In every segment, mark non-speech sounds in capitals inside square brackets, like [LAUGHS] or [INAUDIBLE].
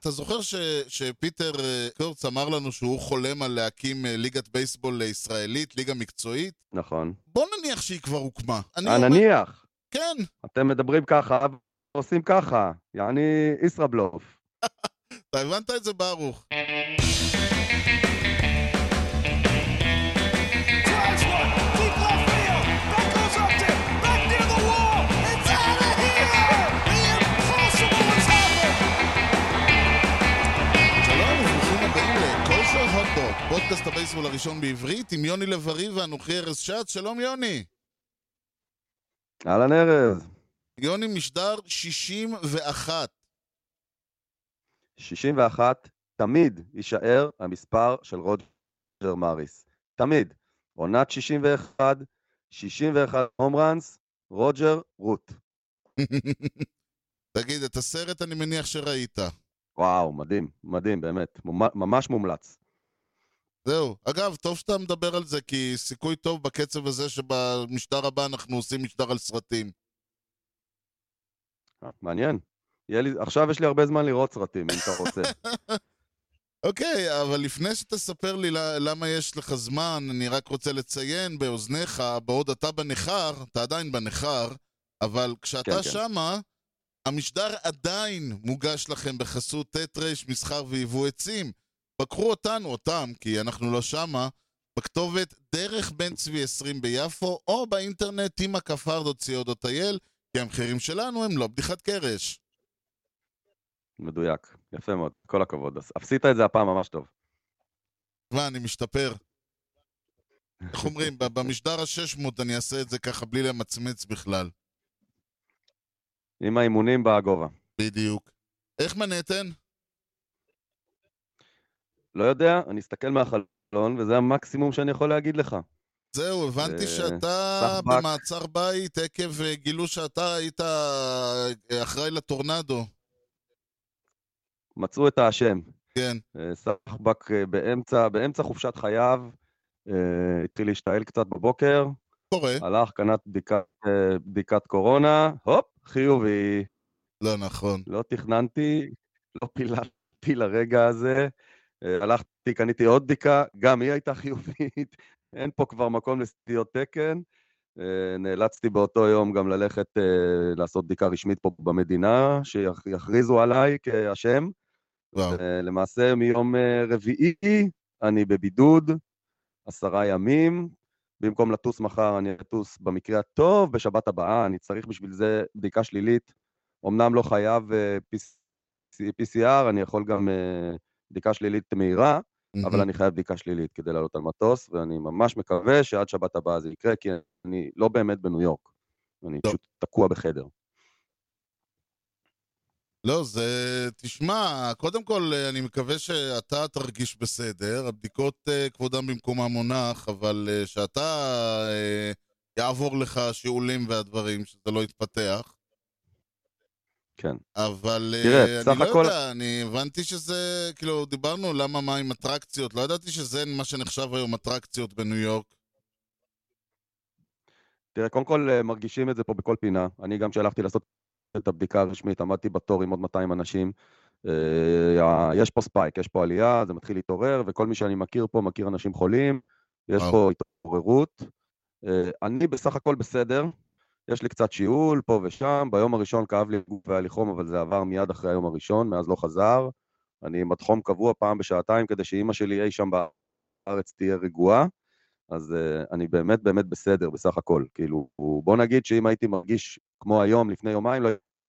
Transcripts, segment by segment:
אתה זוכר ש, שפיטר אה, קורץ אמר לנו שהוא חולם על להקים אה, ליגת בייסבול ישראלית, ליגה מקצועית? נכון. בוא נניח שהיא כבר הוקמה. אני אה, אומר- נניח, כן, אתם מדברים ככה, עושים ככה, יעני ישראבלוף. [LAUGHS] אתה הבנת את זה, ברוך. פודקאסט הבייסבול הראשון בעברית עם יוני לב-ארי ואנוכי ארז שץ. שלום יוני. אהלן ארז. יוני משדר 61. 61 תמיד יישאר המספר של רוג'ר מאריס. תמיד. עונת 61, 61 הום ראנס, רוג'ר רוט. [LAUGHS] תגיד, את הסרט אני מניח שראית. וואו, מדהים, מדהים, באמת. ממש מומלץ. זהו. אגב, טוב שאתה מדבר על זה, כי סיכוי טוב בקצב הזה שבמשדר הבא אנחנו עושים משדר על סרטים. אה, מעניין. לי, עכשיו יש לי הרבה זמן לראות סרטים, אם אתה רוצה. [LAUGHS] אוקיי, אבל לפני שתספר לי למה יש לך זמן, אני רק רוצה לציין באוזניך, בעוד אתה בניכר, אתה עדיין בניכר, אבל כשאתה כן, כן. שמה, המשדר עדיין מוגש לכם בחסות ט' ר' מסחר ויבוא עצים. בקרו אותנו, אותם, כי אנחנו לא שמה, בכתובת דרך בן צבי 20 ביפו, או באינטרנט tima.co.il, כי המחירים שלנו הם לא בדיחת קרש. מדויק. יפה מאוד, כל הכבוד. עשית את זה הפעם ממש טוב. מה, אני משתפר. איך אומרים, במשדר ה-600 אני אעשה את זה ככה בלי למצמץ בכלל. עם האימונים בגובה. בדיוק. איך מנהטן? לא יודע, אני אסתכל מהחלון, וזה המקסימום שאני יכול להגיד לך. זהו, הבנתי אה, שאתה. במעצר בית עקב אה, גילו שאתה היית אה, אחראי לטורנדו. מצאו את האשם. כן. סחבק באמצע, באמצע חופשת חייו, התחיל להשתעל קצת בבוקר, קורה. הלך, קנה בדיקת, בדיקת קורונה, הופ, חיובי. לא נכון. לא תכננתי, לא פיללתי לרגע הזה. אה, הלכתי, קניתי עוד בדיקה, גם היא הייתה [LAUGHS] חיובית. אין פה כבר מקום לסטיות תקן. אה, נאלצתי באותו יום גם ללכת אה, לעשות בדיקה רשמית פה במדינה, שיכריזו עליי כאשם. למעשה מיום רביעי אני בבידוד, עשרה ימים. במקום לטוס מחר, אני אטוס במקרה הטוב בשבת הבאה, אני צריך בשביל זה בדיקה שלילית. אמנם לא חייב PCR, אני יכול גם בדיקה שלילית מהירה, אבל אני חייב בדיקה שלילית כדי לעלות על מטוס, ואני ממש מקווה שעד שבת הבאה זה יקרה, כי אני לא באמת בניו יורק. אני טוב. פשוט תקוע בחדר. לא, זה... תשמע, קודם כל, אה, אני מקווה שאתה תרגיש בסדר. הבדיקות, אה, כבודם במקומם מונח, אבל אה, שאתה... יעבור לך השיעולים והדברים, שזה לא יתפתח. כן. אבל אה, תראה, אני לא הכל- יודע, אני הבנתי שזה, כאילו, דיברנו למה מה עם אטרקציות, לא ידעתי שזה מה שנחשב היום אטרקציות בניו יורק. תראה, קודם כל אה, מרגישים את זה פה בכל פינה. אני גם כשהלכתי לעשות את הבדיקה הרשמית, עמדתי בתור עם עוד 200 אנשים. אה, יש פה ספייק, יש פה עלייה, זה מתחיל להתעורר, וכל מי שאני מכיר פה מכיר אנשים חולים, יש וואו. פה התעוררות. אני בסך הכל בסדר, יש לי קצת שיעול פה ושם, ביום הראשון כאב לי הגוף והיה לי חום, אבל זה עבר מיד אחרי היום הראשון, מאז לא חזר. אני עם חום קבוע פעם בשעתיים, כדי שאימא שלי אי שם בארץ תהיה רגועה. אז uh, אני באמת באמת בסדר בסך הכל. כאילו, בוא נגיד שאם הייתי מרגיש כמו היום, לפני יומיים, לא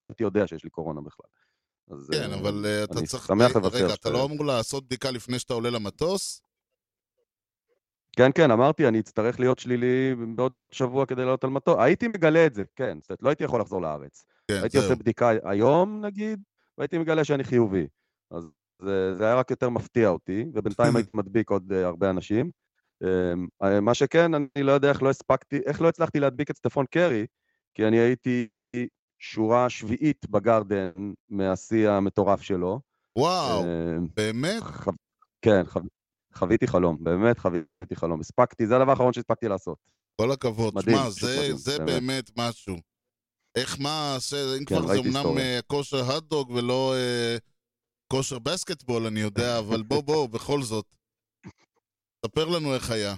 הייתי יודע שיש לי קורונה בכלל. אז, כן, אה, אבל אה, אתה אני צריך... שמח לבשר רגע, אתה לא אמור לעשות בדיקה לפני שאתה עולה למטוס? כן, כן, אמרתי, אני אצטרך להיות שלילי בעוד שבוע כדי לעלות על מטוס. הייתי מגלה את זה, כן, זאת אומרת, לא הייתי יכול לחזור לארץ. כן, הייתי זהו. עושה בדיקה היום, נגיד, והייתי מגלה שאני חיובי. אז זה, זה היה רק יותר מפתיע אותי, ובינתיים [LAUGHS] הייתי מדביק עוד uh, הרבה אנשים. Um, מה שכן, אני לא יודע איך לא הספקתי, איך לא הצלחתי להדביק את סטפון קרי, כי אני הייתי שורה שביעית בגרדן מהשיא המטורף שלו. וואו, Um, באמת? חו... כן, חו... חוויתי חלום, באמת חוויתי חלום. הספקתי, זה הדבר האחרון שהספקתי לעשות. כל הכבוד. מדהים, שמע, זה, מדהים, זה באמת. באמת משהו. איך מה, ש... אם כן, כבר זה אמנם. אה, כושר הדדוג ולא אה, כושר בסקטבול, אני יודע, אבל בוא, בוא, בכל זאת. ספר לנו איך היה.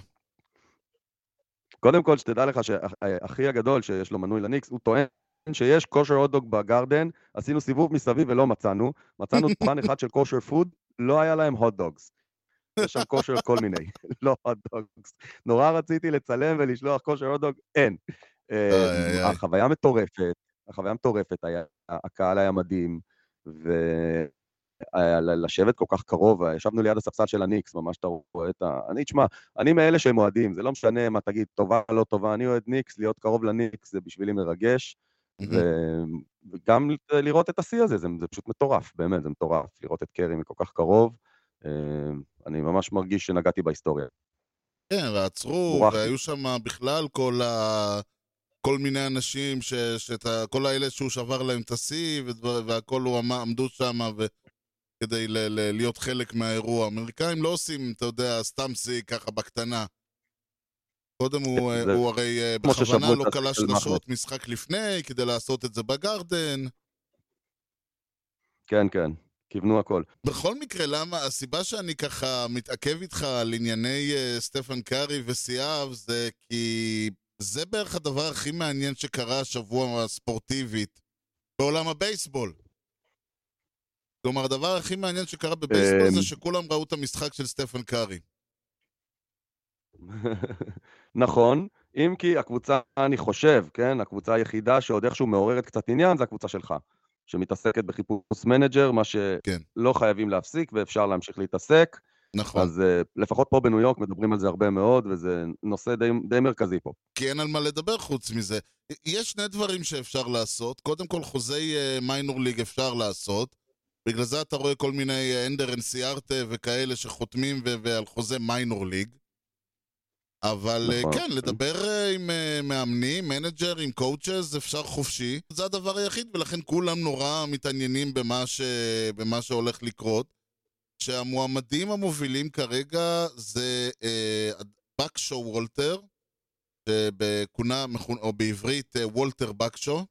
קודם כל, שתדע לך שאחי הגדול שיש לו מנוי לניקס, הוא טוען שיש כושר הוטדוג בגרדן, עשינו סיבוב מסביב ולא מצאנו. מצאנו [LAUGHS] פן אחד של כושר פוד, לא היה להם הוטדוגס. יש שם כושר כל מיני, [LAUGHS] לא הוטדוגס. נורא רציתי לצלם ולשלוח כושר הוטדוג, אין. איי. החוויה מטורפת, החוויה מטורפת, הקהל היה מדהים, ולשבת כל כך קרוב, ישבנו ליד הספסל של הניקס, ממש אתה רואה את ה... אני, תשמע, אני מאלה שהם אוהדים, זה לא משנה מה תגיד, טובה, לא טובה, אני אוהד ניקס, להיות קרוב לניקס זה בשבילי מרגש, וגם לראות את השיא הזה, זה, זה פשוט מטורף, באמת, זה מטורף, לראות את קרי מכל כך קרוב, אה, אני ממש מרגיש שנגעתי בהיסטוריה. כן, ועצרו. והיו שם בכלל כל ה... כל מיני אנשים, ש... שאת ה... כל האלה שהוא שבר להם את השיא. והכל הוא עמד, עמדו שם ו... כדי ל... ל... להיות חלק מהאירוע. האמריקאים לא עושים, אתה יודע, סתם שיא ככה בקטנה. קודם הוא, זה הוא הרי אה, בכוונה לא השיא קלע של שלשות משחק לפני, כדי לעשות את זה בגרדן. כן, כן, כיוונו הכל. בכל מקרה, למה, הסיבה שאני ככה מתעכב איתך על ענייני uh, סטפן קארי ושיאיו זה כי זה בערך הדבר הכי מעניין שקרה השבוע ספורטיבית בעולם הבייסבול. כלומר, הדבר הכי מעניין שקרה בבייסבול אמ. זה שכולם ראו את המשחק של סטפן קארי. [LAUGHS] נכון, אם כי הקבוצה, אני חושב, כן, הקבוצה היחידה שעוד איכשהו מעוררת קצת עניין זה הקבוצה שלך, שמתעסקת בחיפוש מנג'ר, מה כן. שלא חייבים להפסיק ואפשר להמשיך להתעסק, נכון. אז אה, לפחות פה בניו יורק מדברים על זה הרבה מאוד, וזה נושא די, די מרכזי פה. כי אין על מה לדבר חוץ מזה. יש שני דברים שאפשר לעשות. קודם כל, חוזי מיינור ליג אפשר לעשות. בגלל זה אתה רואה כל מיני אה, אנדר אנסיארטה וכאלה שחותמים ו- ועל חוזה מיינור ליג. אבל אה, נכון. כן, לדבר אה, עם אה, מאמנים, מנג'רים, קואוצ'ז, אפשר חופשי. זה הדבר היחיד, ולכן כולם נורא מתעניינים במה, ש... במה שהולך לקרות. שהמועמדים המובילים כרגע זה אה, באק שוולטר, שמכונה, או בעברית וולטר בקשו.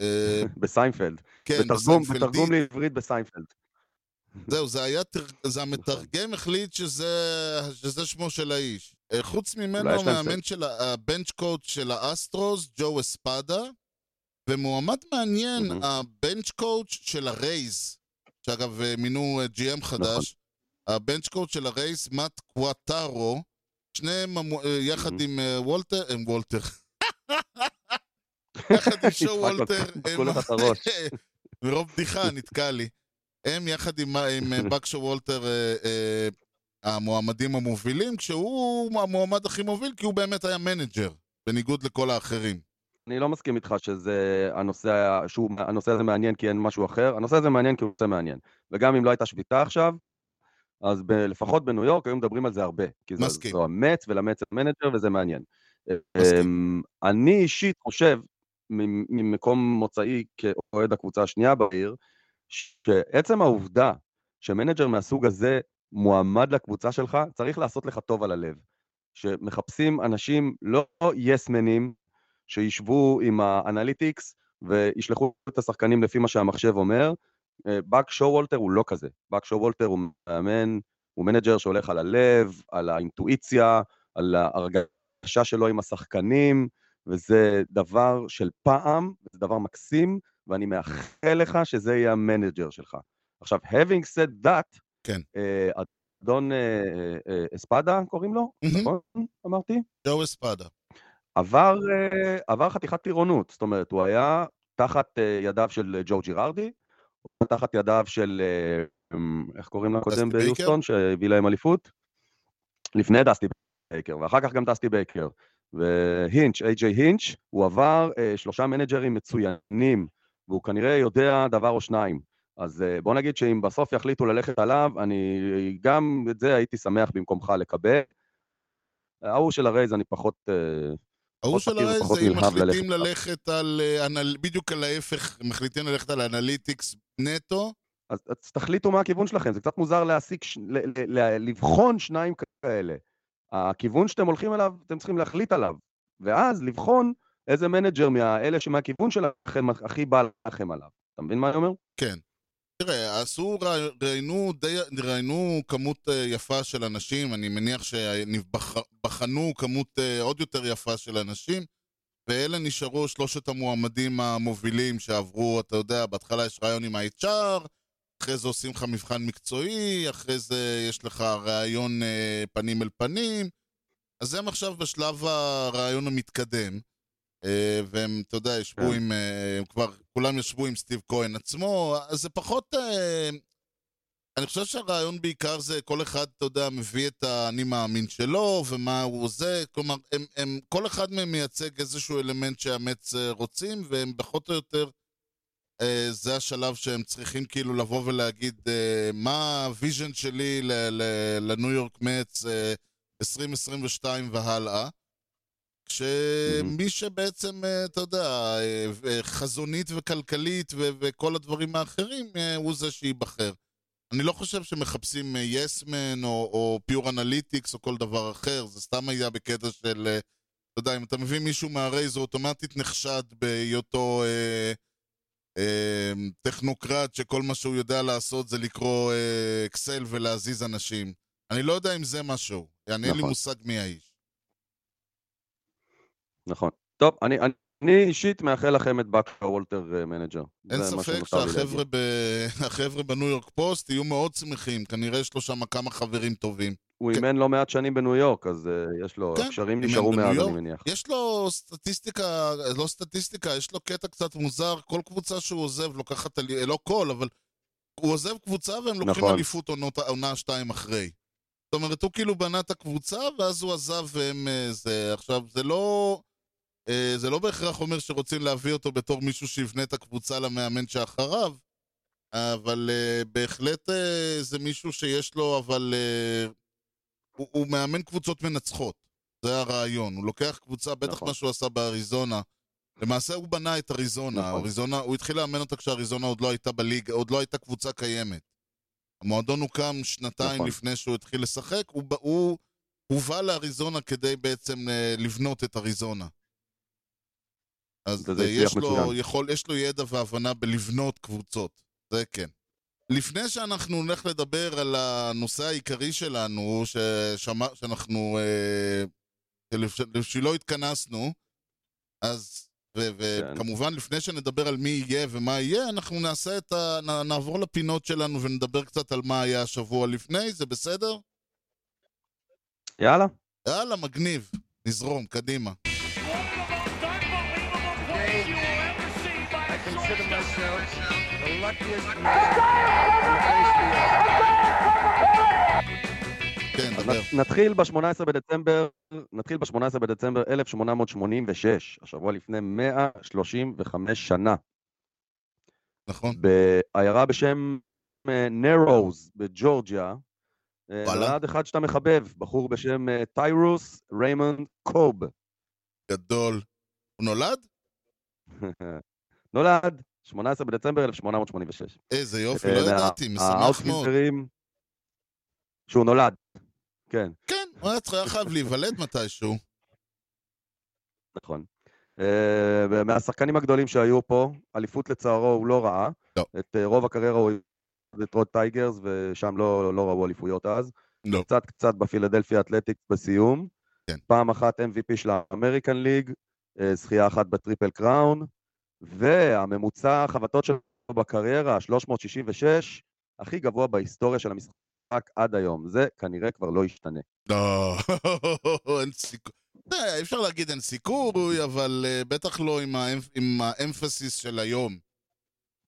[LAUGHS] בסיינפלד. כן, בתרגום, בסיינפלדית. בתרגום לעברית בסיינפלד. זהו, זה היה, זה המתרגם החליט שזה, שזה שמו של האיש. אה, חוץ ממנו, המאמן של ה bench coach של האסטרוס, ג'ו אספדה, ומועמד מעניין, מהמם. ה bench coach של הרייז, שאגב אה, מינו אה, GM חדש, הבנץ' קואוץ' של הרייז, מאט קוואטארו, שניהם יחד מהמם. עם וולטר, הם וולטר. [LAUGHS] יחד עם שו יצחק, וולטר. [LAUGHS] מרוב בדיחה נתקע לי. הם יחד עם, עם אה, בקשו וולטר אה, אה, המועמדים המובילים, כשהוא המועמד הכי מוביל, כי הוא באמת היה מנג'ר, בניגוד לכל האחרים. אני לא מסכים איתך שזה הנושא, שהוא, הנושא הזה מעניין כי אין משהו אחר, הנושא הזה מעניין כי הוא נושא מעניין. וגם אם לא הייתה שביתה עכשיו, אז ב, לפחות בניו יורק היו מדברים על זה הרבה. כי זה, מסכים. זו המטס ולמטס אין מנג'ר וזה מעניין. מסכים. אמ, אני אישית חושב, ממקום מוצאי כאוהד הקבוצה השנייה בעיר, שעצם העובדה שמנג'ר מהסוג הזה מועמד לקבוצה שלך, צריך לעשות לך טוב על הלב. שמחפשים אנשים לא יסמנים, שישבו עם ה analytics וישלחו את השחקנים לפי מה שהמחשב אומר. באק שוולטר הוא לא כזה. באק שוולטר הוא מאמן, הוא מנג'ר שהולך על הלב, על האינטואיציה, על ההרגשה שלו עם השחקנים, וזה דבר של פעם, זה דבר מקסים, ואני מאחל לך שזה יהיה המנג'ר שלך. עכשיו, having said that, כן. אה, אדון אה, אה, אספדה קוראים לו. נכון? אמרתי? ג'ו אספדה. עבר, עבר חתיכת טירונות, זאת אומרת, הוא היה תחת ידיו של ג'ו ג'ירארדי, הוא היה תחת ידיו של, אמ, איך קוראים לו קודם? ביוסטון, שהביא להם אליפות? לפני דסטי בייקר, ואחר כך גם דסטי בייקר. והינץ', איי-ג'יי הינץ', הוא עבר שלושה מנג'רים מצוינים, והוא כנראה יודע דבר או שניים. אז אה, בוא נגיד שאם בסוף יחליטו ללכת עליו, אני גם את זה הייתי שמח במקומך לקבל. ההוא של הרייז אני פחות... אה, ההוא של הרייז זה אם מחליטים ללכת על... אה, בדיוק על ההפך, מחליטים ללכת על analytics נטו. אז, אז תחליטו מה הכיוון שלכם, זה קצת מוזר להסיק, ש... ל... ל... ל... לבחון שניים כאלה. הכיוון שאתם הולכים אליו, אתם צריכים להחליט עליו, ואז לבחון איזה מנג'ר מהאלה שמהכיוון שלכם הכי בא לכם עליו. אתה מבין מה אני אומר? כן. תראה, עשו, רא- ראיינו, די, ראיינו כמות אה, יפה של אנשים, אני מניח שבחנו כמות אה, עוד יותר יפה של אנשים, ואלה נשארו שלושת המועמדים המובילים שעברו, אתה יודע, בהתחלה יש ראיון עם ה-HR, אחרי זה עושים לך מבחן מקצועי, אחרי זה יש לך ראיון אה, פנים אל פנים, אז הם עכשיו בשלב הרעיון המתקדם. אה, והם, אתה יודע, ישבו כן. עם, אה, הם כבר, כולם ישבו עם סטיב כהן עצמו, אז זה פחות, אה, אני חושב שהרעיון בעיקר זה כל אחד, אתה יודע, מביא את האני מאמין שלו, ומה הוא זה, כלומר, הם, הם, כל אחד מהם מייצג איזשהו אלמנט שהמץ רוצים, והם פחות או יותר, אה, זה השלב שהם צריכים כאילו לבוא ולהגיד אה, מה ה vision שלי לניו יורק מטס אה, 2022 והלאה. כשמי שבעצם, אה, אתה יודע, אה, ו- חזונית וכלכלית ו- וכל הדברים האחרים, אה, הוא זה שייבחר. אני לא חושב שמחפשים יסמן או, או pure analytics או כל דבר אחר, זה סתם היה בקטע של, אה, אתה יודע, אם אתה מביא מישהו מהרייז, הוא אוטומטית נחשד בהיותו אה, אה, טכנוקרט, שכל מה שהוא יודע לעשות זה לקרוא אה, אקסל ולהזיז אנשים. אני לא יודע אם זה משהו, אני אין לי נכון. מושג מי האיש. נכון. טוב, אני, אני אישית מאחל לכם את באק שוולטר אה, מנג'ר. אין ספק שהחבר'ה. ב... [LAUGHS] החבר'ה בניו יורק פוסט יהיו מאוד שמחים, כנראה יש לו שם כמה חברים טובים. הוא כן. אימן לא מעט שנים בניו יורק, אז אה, יש לו, כן, הקשרים נשארו יורק. אני מניח. יש לו סטטיסטיקה, לא סטטיסטיקה, יש לו קטע קצת מוזר, כל קבוצה שהוא עוזב לוקחת, לא כל, אבל הוא עוזב קבוצה והם לוקחים נכון. אליפות עונה שתיים אחרי. זאת אומרת, הוא כאילו בנה את הקבוצה, ואז הוא עזב והם... אה, זה... עכשיו, זה לא... אה, זה לא בהכרח אומר שרוצים להביא אותו בתור מישהו שיבנה את הקבוצה למאמן שאחריו, אבל uh, בהחלט uh, זה מישהו שיש לו, אבל הוא, הוא מאמן קבוצות מנצחות. זה הרעיון. הוא לוקח קבוצה, בטח נכון. מה שהוא עשה באריזונה. למעשה הוא בנה את אריזונה. נכון. אריזונה, הוא התחיל לאמן אותה כשאריזונה עוד לא הייתה בליגה, עוד לא הייתה קבוצה קיימת. המועדון הוקם שנתיים נכון. לפני שהוא התחיל לשחק, הוא, ב- הוא הובא לאריזונה כדי בעצם אה, לבנות את אריזונה. אז אה, יש לו. יכול, יש לו ידע והבנה בלבנות קבוצות, זה כן. לפני שאנחנו נלך לדבר על הנושא העיקרי שלנו, ששמע, שאנחנו, אה, בשבילו התכנסנו, אז, ו- כן. וכמובן לפני שנדבר על מי יהיה ומה יהיה, אנחנו נעשה את ה... נעבור לפינות שלנו ונדבר קצת על מה היה השבוע לפני, זה בסדר? יאללה. יאללה, מגניב. נזרום, קדימה. Consider myself the luckiest man. כן, דבר. נתחיל ב-18 בדצמבר, נתחיל ב-18 בדצמבר 1886, השבוע לפני 135 שנה, נכון. בעיירה בשם אה, נרוז בג'ורג'יה, אה. נולד אחד שאתה מחבב, בחור בשם אה, טיירוס ריימונד קוב. גדול. הוא נולד? [LAUGHS] נולד 18 בדצמבר 1886. איזה יופי, אה, לא ידעתי, משמח מאוד. שהוא נולד, כן. כן, הוא היה חייב להיוולד מתישהו. נכון. אה, מהשחקנים הגדולים שהיו פה, אליפות לצערו הוא לא ראה. לא. את אה, רוב הקריירה הוא בדטרויט טייגרס, ושם לא, לא ראו אליפויות אז. לא. קצת קצת בפילדלפיה אתלטיקס בסיום. כן. פעם אחת MVP של האמריקן ליג, זכייה אחת ב Triple Crown, והממוצע החבטות שלו בקריירה, 366, הכי גבוה בהיסטוריה של המשחק עד היום. זה כנראה כבר לא ישתנה. לא, [LAUGHS] אין סיכוי. אפשר להגיד אין סיכוי, אבל אה, בטח לא עם ה emph- עם ה emphasis של היום.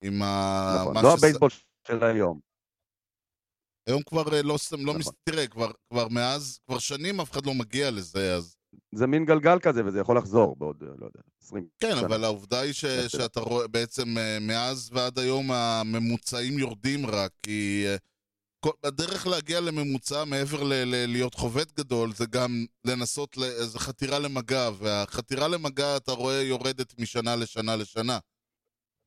עם ה... נכון, לא הבייסבול של היום. היום כבר אה, לא לא נכון. מס... תראה, כבר, כבר מאז, כבר שנים אף אחד לא מגיע לזה, אז... זה מין גלגל כזה, וזה יכול לחזור בעוד, אה, לא יודע, 20 כן, שנה. אבל העובדה היא ש... בסדר. שאתה רואה, בעצם אה, מאז ועד היום הממוצעים יורדים רק, כי אה, כל- הדרך להגיע לממוצע מעבר ל... ל... להיות חובט גדול, זה גם לנסות. זה חתירה למגע, והחתירה למגע, אתה רואה, יורדת משנה לשנה לשנה.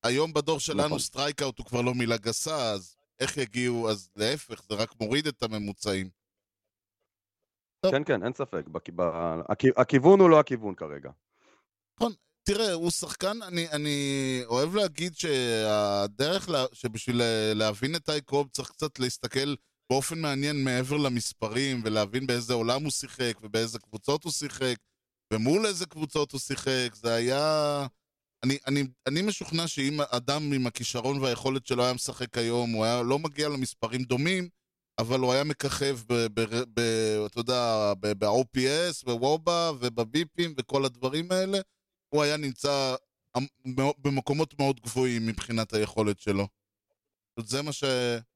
היום בדור שלנו נכון. strikeout הוא כבר לא מילה גסה, אז איך יגיעו? אז להפך, זה רק מוריד את הממוצעים. טוב. כן, כן, אין ספק. בכ- ב- הכ- הכיוון הוא לא הכיוון כרגע. תראה, הוא שחקן, אני, אני אוהב להגיד שהדרך, לה, שבשביל אה, להבין את טיי קוב צריך קצת להסתכל באופן מעניין מעבר למספרים, ולהבין באיזה עולם הוא שיחק, ובאיזה קבוצות הוא שיחק, ומול איזה קבוצות הוא שיחק, זה היה... אני, אני, אני משוכנע שאם אדם עם הכישרון והיכולת שלו היה משחק היום, הוא היה לא מגיע למספרים דומים, אבל הוא היה מככב, ב, ב, ב, אתה יודע, ב- ב-OPS, בוובה ובביפים וכל הדברים האלה, הוא היה נמצא במקומות מאוד גבוהים מבחינת היכולת שלו. זה מה ש...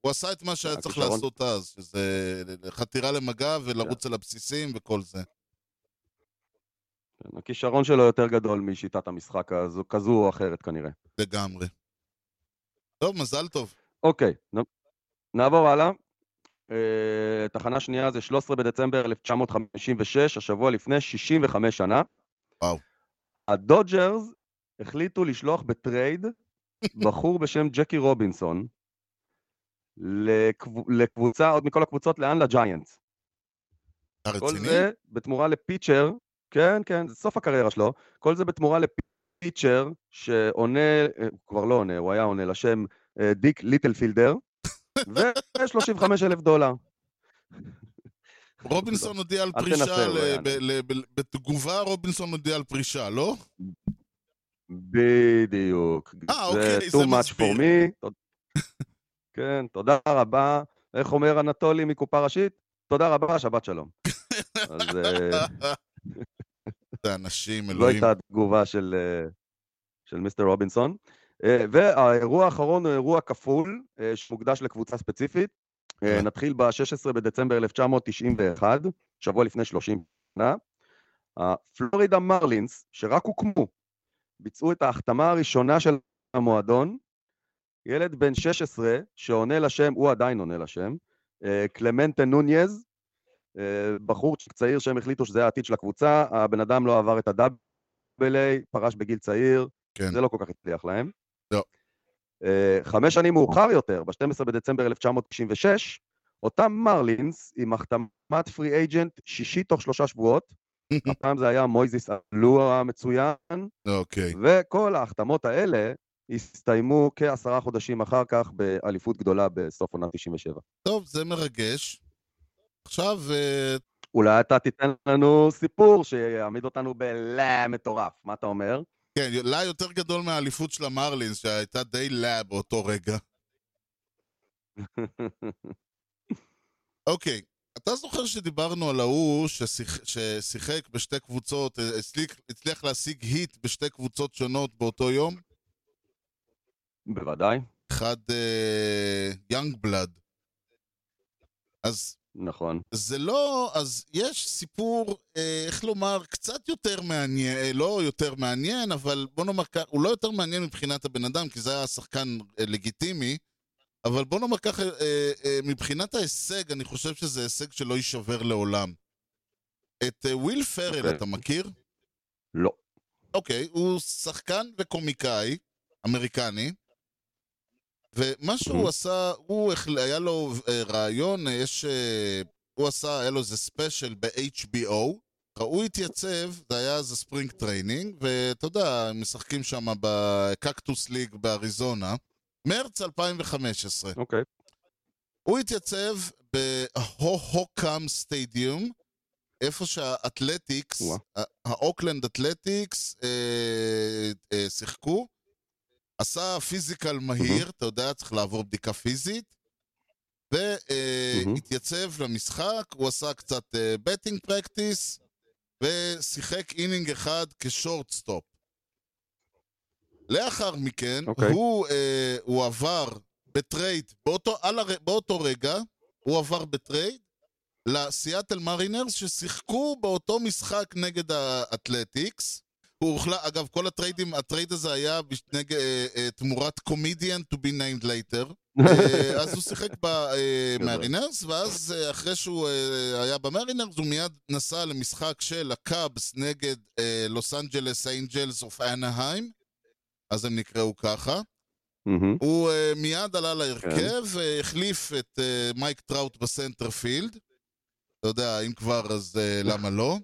הוא עשה את מה שהיה צריך הכישרון- לעשות אז, שזה חתירה למגע ולרוץ על הבסיסים וכל זה. כן, הכישרון שלו יותר גדול משיטת המשחק הזו, כזו או אחרת כנראה. לגמרי. טוב, מזל טוב. אוקיי, נעבור הלאה. אה, תחנה שנייה זה 13 בדצמבר 1956, השבוע לפני 65 שנה. וואו. הדודג'רס החליטו לשלוח ב trade [LAUGHS] בחור בשם ג'קי רובינסון לקב... לקבוצה, עוד מכל הקבוצות, לאן? לג'יינטס. כל? זה בתמורה ל pitcher, כן, כן, זה סוף הקריירה שלו, כל זה בתמורה ל pitcher שעונה, אה, הוא כבר לא עונה, הוא היה עונה לשם אה, דיק ליטלפילד, ו-35 אלף דולר. רובינסון הודיע על פרישה, בתגובה רובינסון הודיע על פרישה, לא? בדיוק. אה, זה אוקיי, זה too much מסביר. for me. כן, תודה רבה. איך אומר אנטולי מקופה ראשית? תודה רבה, שבת שלום. אז אה, [LAUGHS] זה אנשים, זו אלוהים. הייתה התגובה אה, של מיסטר רובינסון. אה, והאירוע האחרון הוא אירוע כפול, אה, שמוקדש לקבוצה ספציפית. אה, כן. נתחיל ב-16 בדצמבר 1991, שבוע לפני 30 שנה. הפלורידה מרלינס, שרק הוקמו, ביצעו את ההחתמה הראשונה של המועדון. ילד בן 16 שעונה לשם, הוא עדיין עונה לשם, קלמנטה נוניז, אה, בחור צעיר שהם החליטו שזה העתיד של הקבוצה, הבן אדם לא עבר את הדאבל איי, פרש בגיל צעיר, כן. זה לא כל כך הצליח להם. אה, חמש שנים מאוחר יותר, ב-12 בדצמבר 1996, אותם מרלינס עם החתמת פרי אייג'נט שישי תוך שלושה שבועות, [LAUGHS] הפעם זה היה מויזיס אלו המצוין, אוקיי. וכל ההחתמות האלה הסתיימו כעשרה חודשים אחר כך באליפות גדולה בסוף עונה 97. טוב, זה מרגש. עכשיו, אה, אולי אתה תיתן לנו סיפור שיעמיד אותנו בלה מטורף, מה אתה אומר? כן, לה יותר גדול מהאליפות של המרלינס, שהייתה די לה באותו רגע. אוקיי, אתה זוכר שדיברנו על ההוא ששיח, ששיחק בשתי קבוצות, אה, הצליח, הצליח להשיג היט בשתי קבוצות שונות באותו יום? בוודאי, אחד יאנג בלאד. אז נכון. זה לא, אז יש סיפור, אה, איך לומר, קצת יותר מעניין, אה, לא יותר מעניין, אבל בוא נאמר ככה, הוא לא יותר מעניין מבחינת הבן אדם, כי זה היה שחקן אה, לגיטימי, אבל בוא נאמר ככה, מבחינת ההישג, אני חושב שזה הישג שלא יישבר לעולם. את וויל פרל אוקיי. אתה מכיר? לא. אוקיי, הוא שחקן וקומיקאי אמריקני, ומה שהוא Mhm. עשה, הוא, היה לו אה, רעיון, אה, יש... אה, הוא עשה, היה לו איזה special ב-HBO, הוא התייצב, זה היה איזה spring training, ואתה יודע, משחקים שם בקקטוס ליג באריזונה, מרץ 2015. אוקיי. הוא התייצב בהוהוקם סטדיום, איפה שהאתלטיקס. ה- האוקלנד אתלטיקס אה, אה, שיחקו, עשה physical מהיר, אתה יודע, צריך לעבור בדיקה פיזית. והתייצב למשחק, הוא עשה קצת batting practice, ושיחק inning אחד כ shortstop. לאחר מכן, אוקיי. הוא, אה, הוא עבר ב trade, באותו, על הר... באותו רגע, הוא עבר ב trade לסיאטל מרינרס ששיחקו באותו משחק נגד האתלטיקס. הוא הוחלט, אגב, כל הטריידים, ה trade הזה היה בש- נגד, אה, אה, תמורת קומדיאן to be named later. [LAUGHS] אה, אז הוא שיחק במרינרס, ואז אה, אחרי שהוא אה, היה במרינרס, הוא מיד נסע למשחק של הקאבס נגד אה, לוס אנג'לס אנג'לס אוף אנהיים, אז הם נקראו ככה. מהמם. הוא uh, מיד עלה להרכב, uh, החליף את uh, מייק טראוט ב center field. אתה יודע, אם כבר, אז uh, למה לא?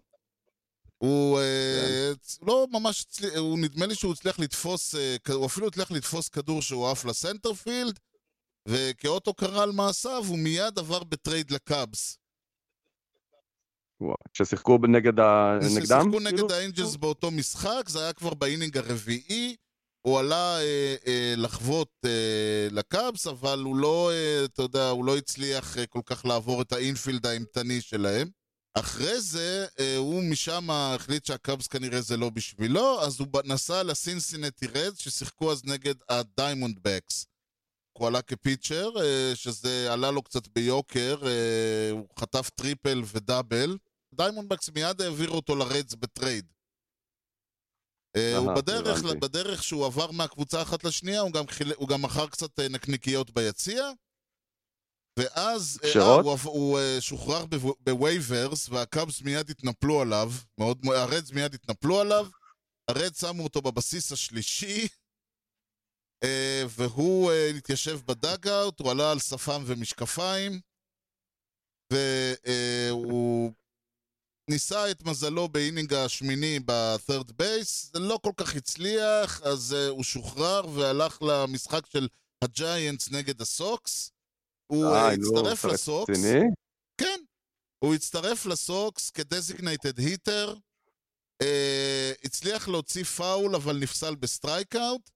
הוא אה, לא ממש הוא נדמה לי שהוא הצליח לתפוס, אה, הוא אפילו הצליח לתפוס כדור שהוא עף ל center field, וכאות הוקרה על מעשיו, הוא מיד עבר ב trade לקאבס. וואו, ששיחקו נגד ה... נגדם? ששיחקו כאילו? נגד האנג'לס באותו משחק, זה היה כבר ב inning הרביעי. הוא עלה אה, אה, לחבוט אה, לקאבס, אבל הוא לא, אה, אתה יודע, הוא לא הצליח אה, כל כך לעבור את ה infield האימתני שלהם. אחרי זה, אה, הוא משם החליט שהקאבס כנראה זה לא בשבילו, אז הוא נסע לסינסינטי רדס, ששיחקו אז נגד הדיימונד בקס. הוא עלה כ pitcher, אה, שזה עלה לו קצת ביוקר, אה, הוא חטף triple ו double. דיימונדבקס מיד העבירו אותו לרדס ב trade. הוא בדרך. בדרך שהוא עבר מהקבוצה אחת לשנייה, הוא גם, חיל... הוא גם מכר קצת נקניקיות ביציע. ואז אה, כשרות? הוא, הוא אה, שוחרר בו- ב waivers, והקאבס מיד התנפלו עליו, מאוד, הרדס מיד התנפלו עליו, הרדס שמו אותו בבסיס השלישי, אה, והוא אה, התיישב ב dugout, הוא עלה על שפם ומשקפיים, והוא ניסה את מזלו ב inning השמיני ב-third base, זה לא כל כך הצליח, אז הוא שוחרר והלך למשחק של הג'יינטס נגד הסוקס. הוא uh, נו, הצטרף לסוקס. כן. הוא הצטרף לסוקס כ designated hitter, uh, הצליח להוציא פאול אבל נפסל ב strikeout.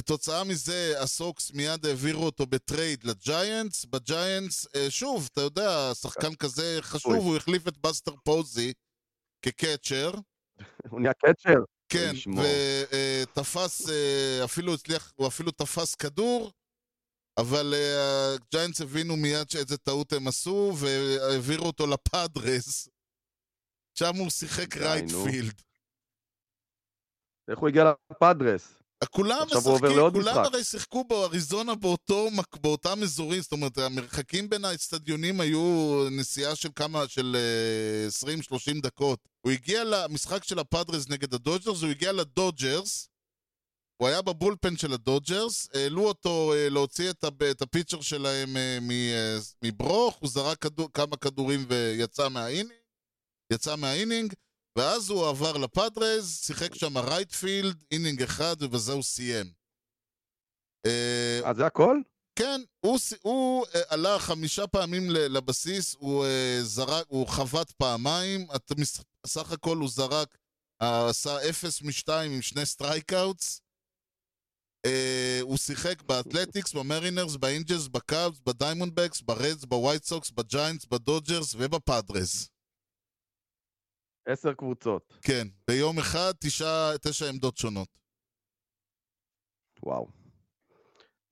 כתוצאה מזה הסוקס מיד העבירו אותו ב trade לג'יינטס. בג'יינטס, uh, שוב, אתה יודע, שחקן כזה חשוב. הוא החליף את בסטר פוזי כ catcher. [LAUGHS] הוא נהיה catcher. כן. ותפס, אה, אפילו הצליח, הוא אפילו תפס כדור, אבל אה, הג'יינטס הבינו מיד שאיזה טעות הם עשו, והעבירו אותו לפאדרס. שם הוא שיחק right field. איך הוא הגיע לפאדרס? כולם משחקים, כולם. הרי שיחקו באריזונה באותו, באותם אזורים, זאת אומרת, המרחקים בין האצטדיונים היו נסיעה של כמה, של אה, 20-30 דקות. הוא הגיע למשחק של הפאדרס נגד הדודג'רס, הוא הגיע לדודג'רס, הוא היה ב bullpen של הדודג'רס, העלו אותו אה, להוציא את, ה- את ה pitcher שלהם אה, מ- אה, מברוך, הוא זרק כדור, כמה כדורים ויצא מה inning, יצא מה inning, ואז הוא עבר לפאדרז, שיחק שם right field, inning אחד, ובזה הוא סיים. אה, זה הכל? כן, הוא, הוא עלה חמישה פעמים לבסיס, הוא זרק, הוא חבט פעמיים, את, סך הכל הוא זרק, עשה אפס משתיים עם שני strikeouts. אה, הוא שיחק באתלטיקס, במרינרס, באינג'לס, בקאבס, בדיימונדבקס, ברדס, בווייט סוקס, בג'יינטס, בדודג'רס ובפאדרס. עשר קבוצות. כן, ביום אחד תשע, תשע עמדות שונות. וואו.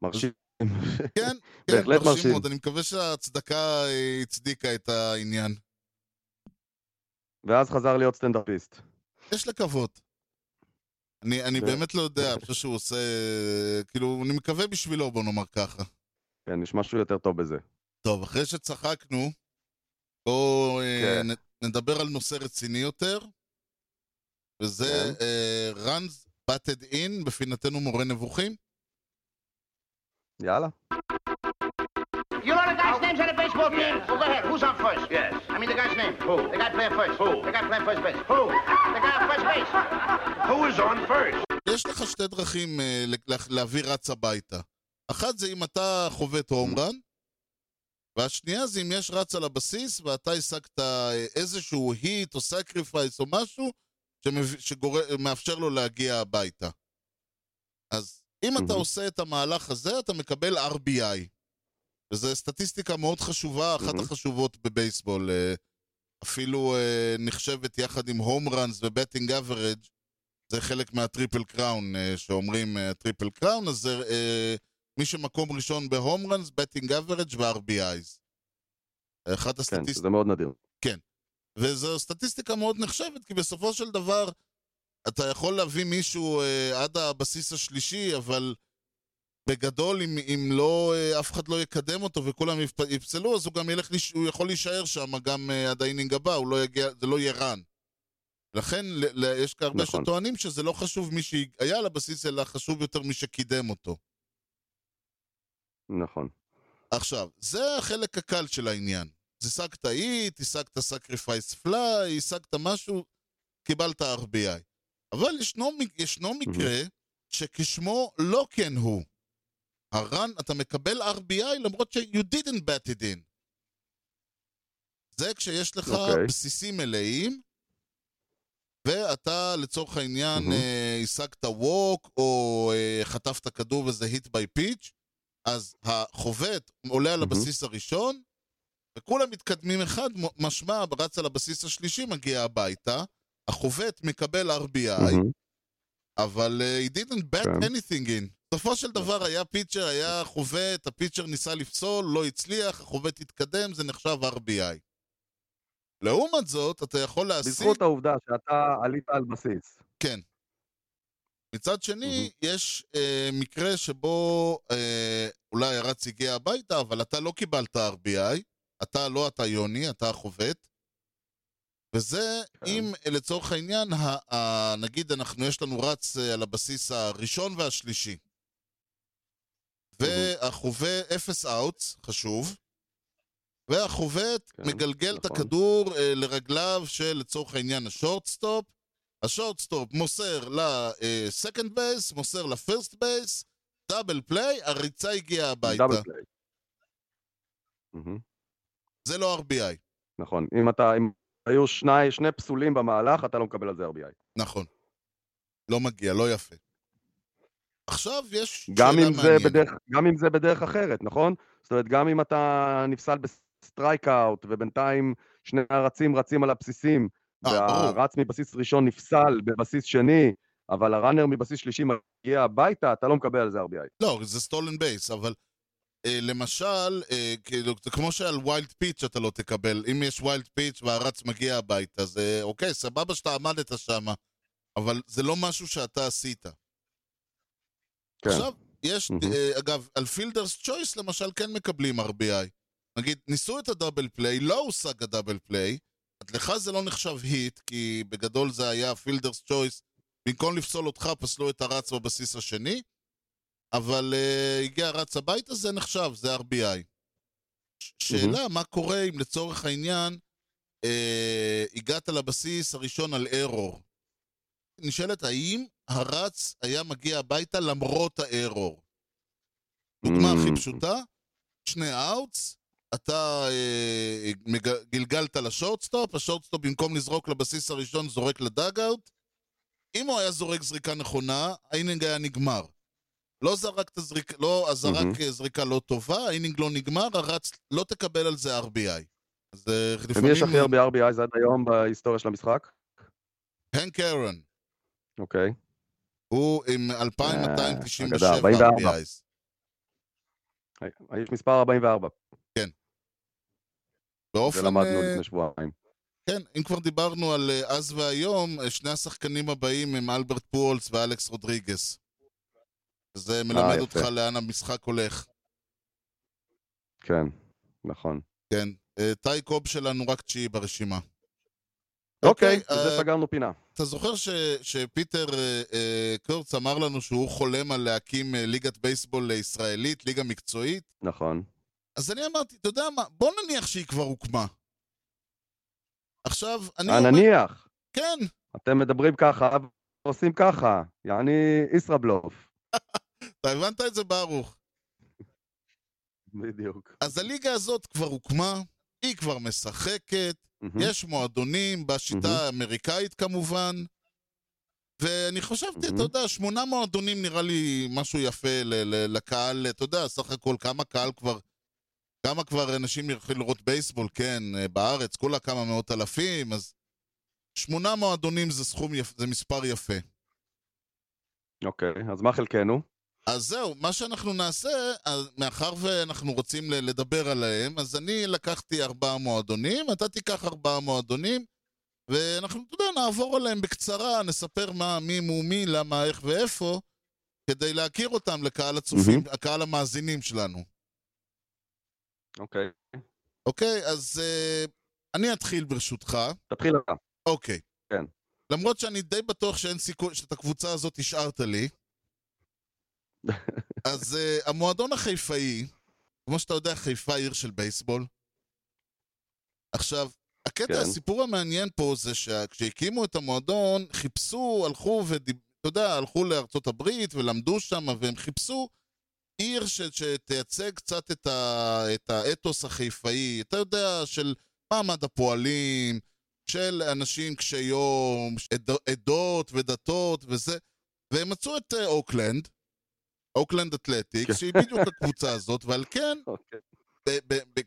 מרשים. כן, [LAUGHS] כן, בהחלט מרשים. מאוד. אני מקווה שההצדקה אה, הצדיקה את העניין. ואז חזר להיות סטנדאפיסט. יש לקוות. אני, אני זה- באמת לא יודע, אני חושב שהוא עושה... כאילו, אני מקווה בשבילו, בוא נאמר ככה. כן, יש משהו יותר טוב בזה. טוב, אחרי שצחקנו, בואו אה, כן. נדבר על נושא רציני יותר, וזה כן. runs batted in, בפינתנו מורה נבוכים. יאללה. You know the guy's names on the baseball team? Well, go ahead. Who's on first? Yes. I mean the guy's name. Who? The guy playing first. Who? The guy playing first base. Who? The guy on first base. Who is on first? יש לך שתי דרכים אה, להביא רץ הביתה. אחת זה אם אתה חובט home run, והשנייה זה אם יש רץ על הבסיס ואתה השגת אה, איזשהו hit או sacrifice או משהו שמב- שגורר- מאפשר לו להגיע הביתה. אז אם אתה. עושה את המהלך הזה, אתה מקבל RBI. וזו סטטיסטיקה מאוד חשובה, אחת מהמם. החשובות בבייסבול. אה, אפילו אה, נחשבת יחד עם home runs ו batting average זה חלק מה triple crown, אה, שאומרים triple crown, אז זה מי שמקום ראשון ב home runs, batting average ו-RBI's. אחת כן, הסטטיסטיקות, שזה מאוד נדיר. וזו סטטיסטיקה מאוד נחשבת, כי בסופו של דבר אתה יכול להביא מישהו אה, עד הבסיס השלישי, אבל בגדול, אם, אם לא, אה, אף אחד לא יקדם אותו וכולם יפ- יפסלו, אז הוא גם ילך, לש- הוא יכול להישאר שם גם אה, עד ה inning הבא, הוא לא יגיע, זה לא יהיה run. לכן ל, ל, יש הרבה נכון. שטוענים שזה לא חשוב מי שהיה על הבסיס, אלא חשוב יותר מי שקידם אותו. נכון. עכשיו, זה החלק הקל של העניין. השגת hit, השגת sacrifice fly, השגת משהו. קיבלת RBI. אבל ישנו, ישנו מקרה שכשמו לא כן הוא. הרן, אתה מקבל RBI למרות ש- you didn't bet it in. זה כשיש לך אוקיי. בסיסים מלאים, ואתה לצורך העניין. אה, השגת ווק, או אה, חטפת כדור וזה hit by pitch, אז החובט עולה על מהמם. הבסיס הראשון, וכולם מתקדמים אחד, משמע רץ על הבסיס השלישי, מגיע הביתה, החובט מקבל RBI, מהמם. אבל uh, he didn't bet כן. anything in. בסופו של דבר היה פיצ'ר, היה חובט, הפיצ'ר ניסה לפסול, לא הצליח, החובט התקדם, זה נחשב RBI. לעומת זאת, אתה יכול להשיג... בזכות העובדה שאתה עלית על בסיס. כן. מצד שני, מהמם. יש אה, מקרה שבו אה, אולי הרץ הגיע הביתה, אבל אתה לא קיבלת RBI, אתה לא אתה יוני, אתה החובט. וזה כן. אם אה, לצורך העניין, ה, ה, נגיד אנחנו, יש לנו רץ אה, על הבסיס הראשון והשלישי. והחובט, אפס outs, חשוב. והחובט כן, מגלגל את נכון. הכדור אה, לרגליו של לצורך העניין ה shortstop. ה shortstop מוסר ל second base, מוסר ל first base, double play, הריצה הגיעה הביתה. double play. זה לא RBI. נכון. אם אתה, אם היו שני, שני פסולים במהלך, אתה לא מקבל על זה RBI. נכון. לא מגיע, לא יפה. עכשיו יש גם שאלה אם, זה מעניינת. בדרך, גם אם זה בדרך אחרת, נכון? זאת אומרת, גם אם אתה נפסל ב strikeout, ובינתיים שני הרצים רצים על הבסיסים, אה. והרץ מבסיס ראשון נפסל בבסיס שני, אבל ה runner מבסיס שלישי מגיע הביתה, אתה לא מקבל על זה RBI. לא, זה stolen base, אבל אה, למשל, אה, כאילו, זה כמו שעל wild pitch אתה לא תקבל. אם יש wild pitch והרץ מגיע הביתה, זה אוקיי, סבבה שאתה עמדת שם, אבל זה לא משהו שאתה עשית. כן. עכשיו, יש, מהמם. אה, אגב, על fielder's choice למשל כן מקבלים RBI. נגיד, ניסו את ה double play, לא הושג ה double play, אז לך זה לא נחשב hit, כי בגדול זה היה fielder's choice, במקום לפסול אותך פסלו את הרץ בבסיס השני, אבל אה, הגיע הרץ הביתה, זה נחשב, זה RBI. ש- שאלה, מה קורה אם לצורך העניין אה, הגעת לבסיס הראשון על ארור? נשאלת, האם הרץ היה מגיע הביתה למרות הארור? דוגמה הכי ממ. פשוטה, שני outs, אתה אה, מג- גלגלת ל shortstop, ה shortstop במקום לזרוק לבסיס הראשון זורק ל dugout. אם הוא היה זורק זריקה נכונה, ה inning היה נגמר. לא זרק את לא, אז זרק מהמם. אה, זריקה לא טובה, ה inning לא נגמר, הרץ לא תקבל על זה RBI. אז אה, ומי לפעמים... יש הכי הרבה RBI עד היום בהיסטוריה של המשחק? הנק ארון, אוקיי. הוא עם אגדה, 2,297 44. RBIs. יש מספר 44, באופן... זה למדנו אה, לפני שבועיים. כן, אם כבר דיברנו על אה, אז והיום, אה, שני השחקנים הבאים הם אלברט פואלס ואלכס רודריגס. זה מלמד. אותך לאן המשחק הולך. כן, נכון. כן. אה, טי קוב שלנו רק תשיעי ברשימה. אוקיי, אה, בזה סגרנו פינה. אתה זוכר ש, שפיטר אה, אה, קורץ אמר לנו שהוא חולם על להקים אה, ליגת בייסבול ישראלית, ליגה מקצועית? נכון. אז אני אמרתי, אתה יודע מה, בוא נניח שהיא כבר הוקמה. עכשיו, אני אה, אומר... נניח, כן, אתם מדברים ככה ועושים ככה, יעני ישראבלוף. [LAUGHS] אתה הבנת את זה, ברוך. בדיוק. אז הליגה הזאת כבר הוקמה, היא כבר משחקת, מהמם. יש מועדונים, בשיטה מהמם. האמריקאית כמובן, ואני חשבתי, אתה מהמם. יודע, שמונה מועדונים נראה לי משהו יפה ל- ל- לקהל, אתה יודע, סך הכל כמה קהל כבר, כמה כבר אנשים יתחילו לראות בייסבול, כן, אה, בארץ, כולה כמה מאות אלפים, אז שמונה מועדונים זה סכום יפה, זה מספר יפה. אוקיי, אז מה חלקנו? אז זהו, מה שאנחנו נעשה, מאחר ואנחנו רוצים לדבר עליהם, אז אני לקחתי ארבעה מועדונים, אתה תיקח ארבעה מועדונים, ואנחנו, אתה יודע, נעבור עליהם בקצרה, נספר מה, מי מו מי, למה, איך ואיפה, כדי להכיר אותם לקהל הצופים, הקהל המאזינים שלנו. אוקיי. אוקיי, אז אה, אני אתחיל ברשותך. תתחיל אתה. אוקיי. כן. למרות שאני די בטוח שאין סיכוי, שאת הקבוצה הזאת השארת לי. אז uh, המועדון החיפאי, כמו שאתה יודע, חיפה עיר של בייסבול. עכשיו, הקטע, כן. הסיפור המעניין פה זה שכשהקימו את המועדון, חיפשו, הלכו ודיב... אתה יודע, הלכו לארצות הברית ולמדו שם, והם חיפשו עיר ש... שתייצג קצת את, ה... את האתוס החיפאי, אתה יודע, של מעמד הפועלים, של אנשים קשי יום, עד... עדות ודתות וזה, והם מצאו את אה, אוקלנד, אוקלנד אתלטיקס, שהיא בדיוק הקבוצה הזאת, ועל כן אוקיי.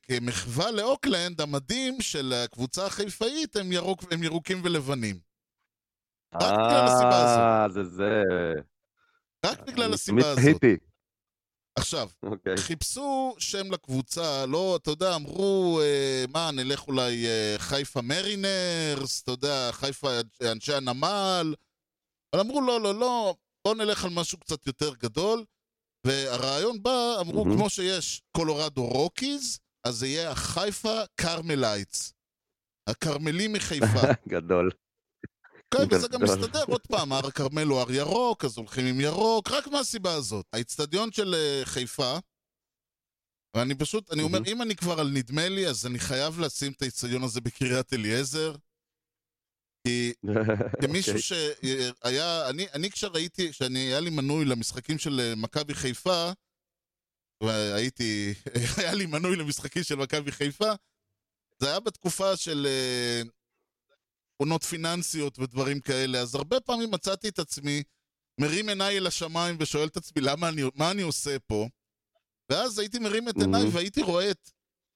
כמחווה לאוקלנד, המדים של הקבוצה החיפאית הם, ירוק, הם ירוקים ולבנים. רק בגלל הסיבה הזאת. אה, זה זה. רק בגלל הסיבה הזאת. תהיתי. עכשיו, אוקיי. חיפשו שם לקבוצה, לא, אתה יודע, אמרו, אה, מה, נלך אולי אה, חיפה מרינרס, אתה יודע, חיפה אנשי הנמל, אבל אמרו, לא, לא, לא, בואו נלך על משהו קצת יותר גדול, והרעיון בא, אמרו. כמו שיש קולורדו רוקיז, אז זה יהיה החיפה קרמלייטס. הכרמלים מחיפה. [LAUGHS] גדול. כן, וזה גם. מסתדר, עוד פעם, הר הכרמל הוא הר ירוק, אז הולכים עם ירוק, רק מהסיבה הזאת. האיצטדיון של אה, חיפה, ואני פשוט, אני אומר. אם אני כבר על נדמה לי, אז אני חייב לשים את האיצטדיון הזה בקריית אליעזר, כי [LAUGHS] כמישהו אוקיי. שהיה, אני, אני כשראיתי, כשאני, היה לי מנוי למשחקים של אה, מכבי חיפה, והייתי, [LAUGHS] היה לי מנוי למשחקים של מכבי חיפה, זה היה בתקופה של אה, עונות פיננסיות ודברים כאלה, אז הרבה פעמים מצאתי את עצמי מרים עיניי אל השמיים ושואל את עצמי, למה אני, מה אני עושה פה? ואז הייתי מרים את עיניי. והייתי רואה את,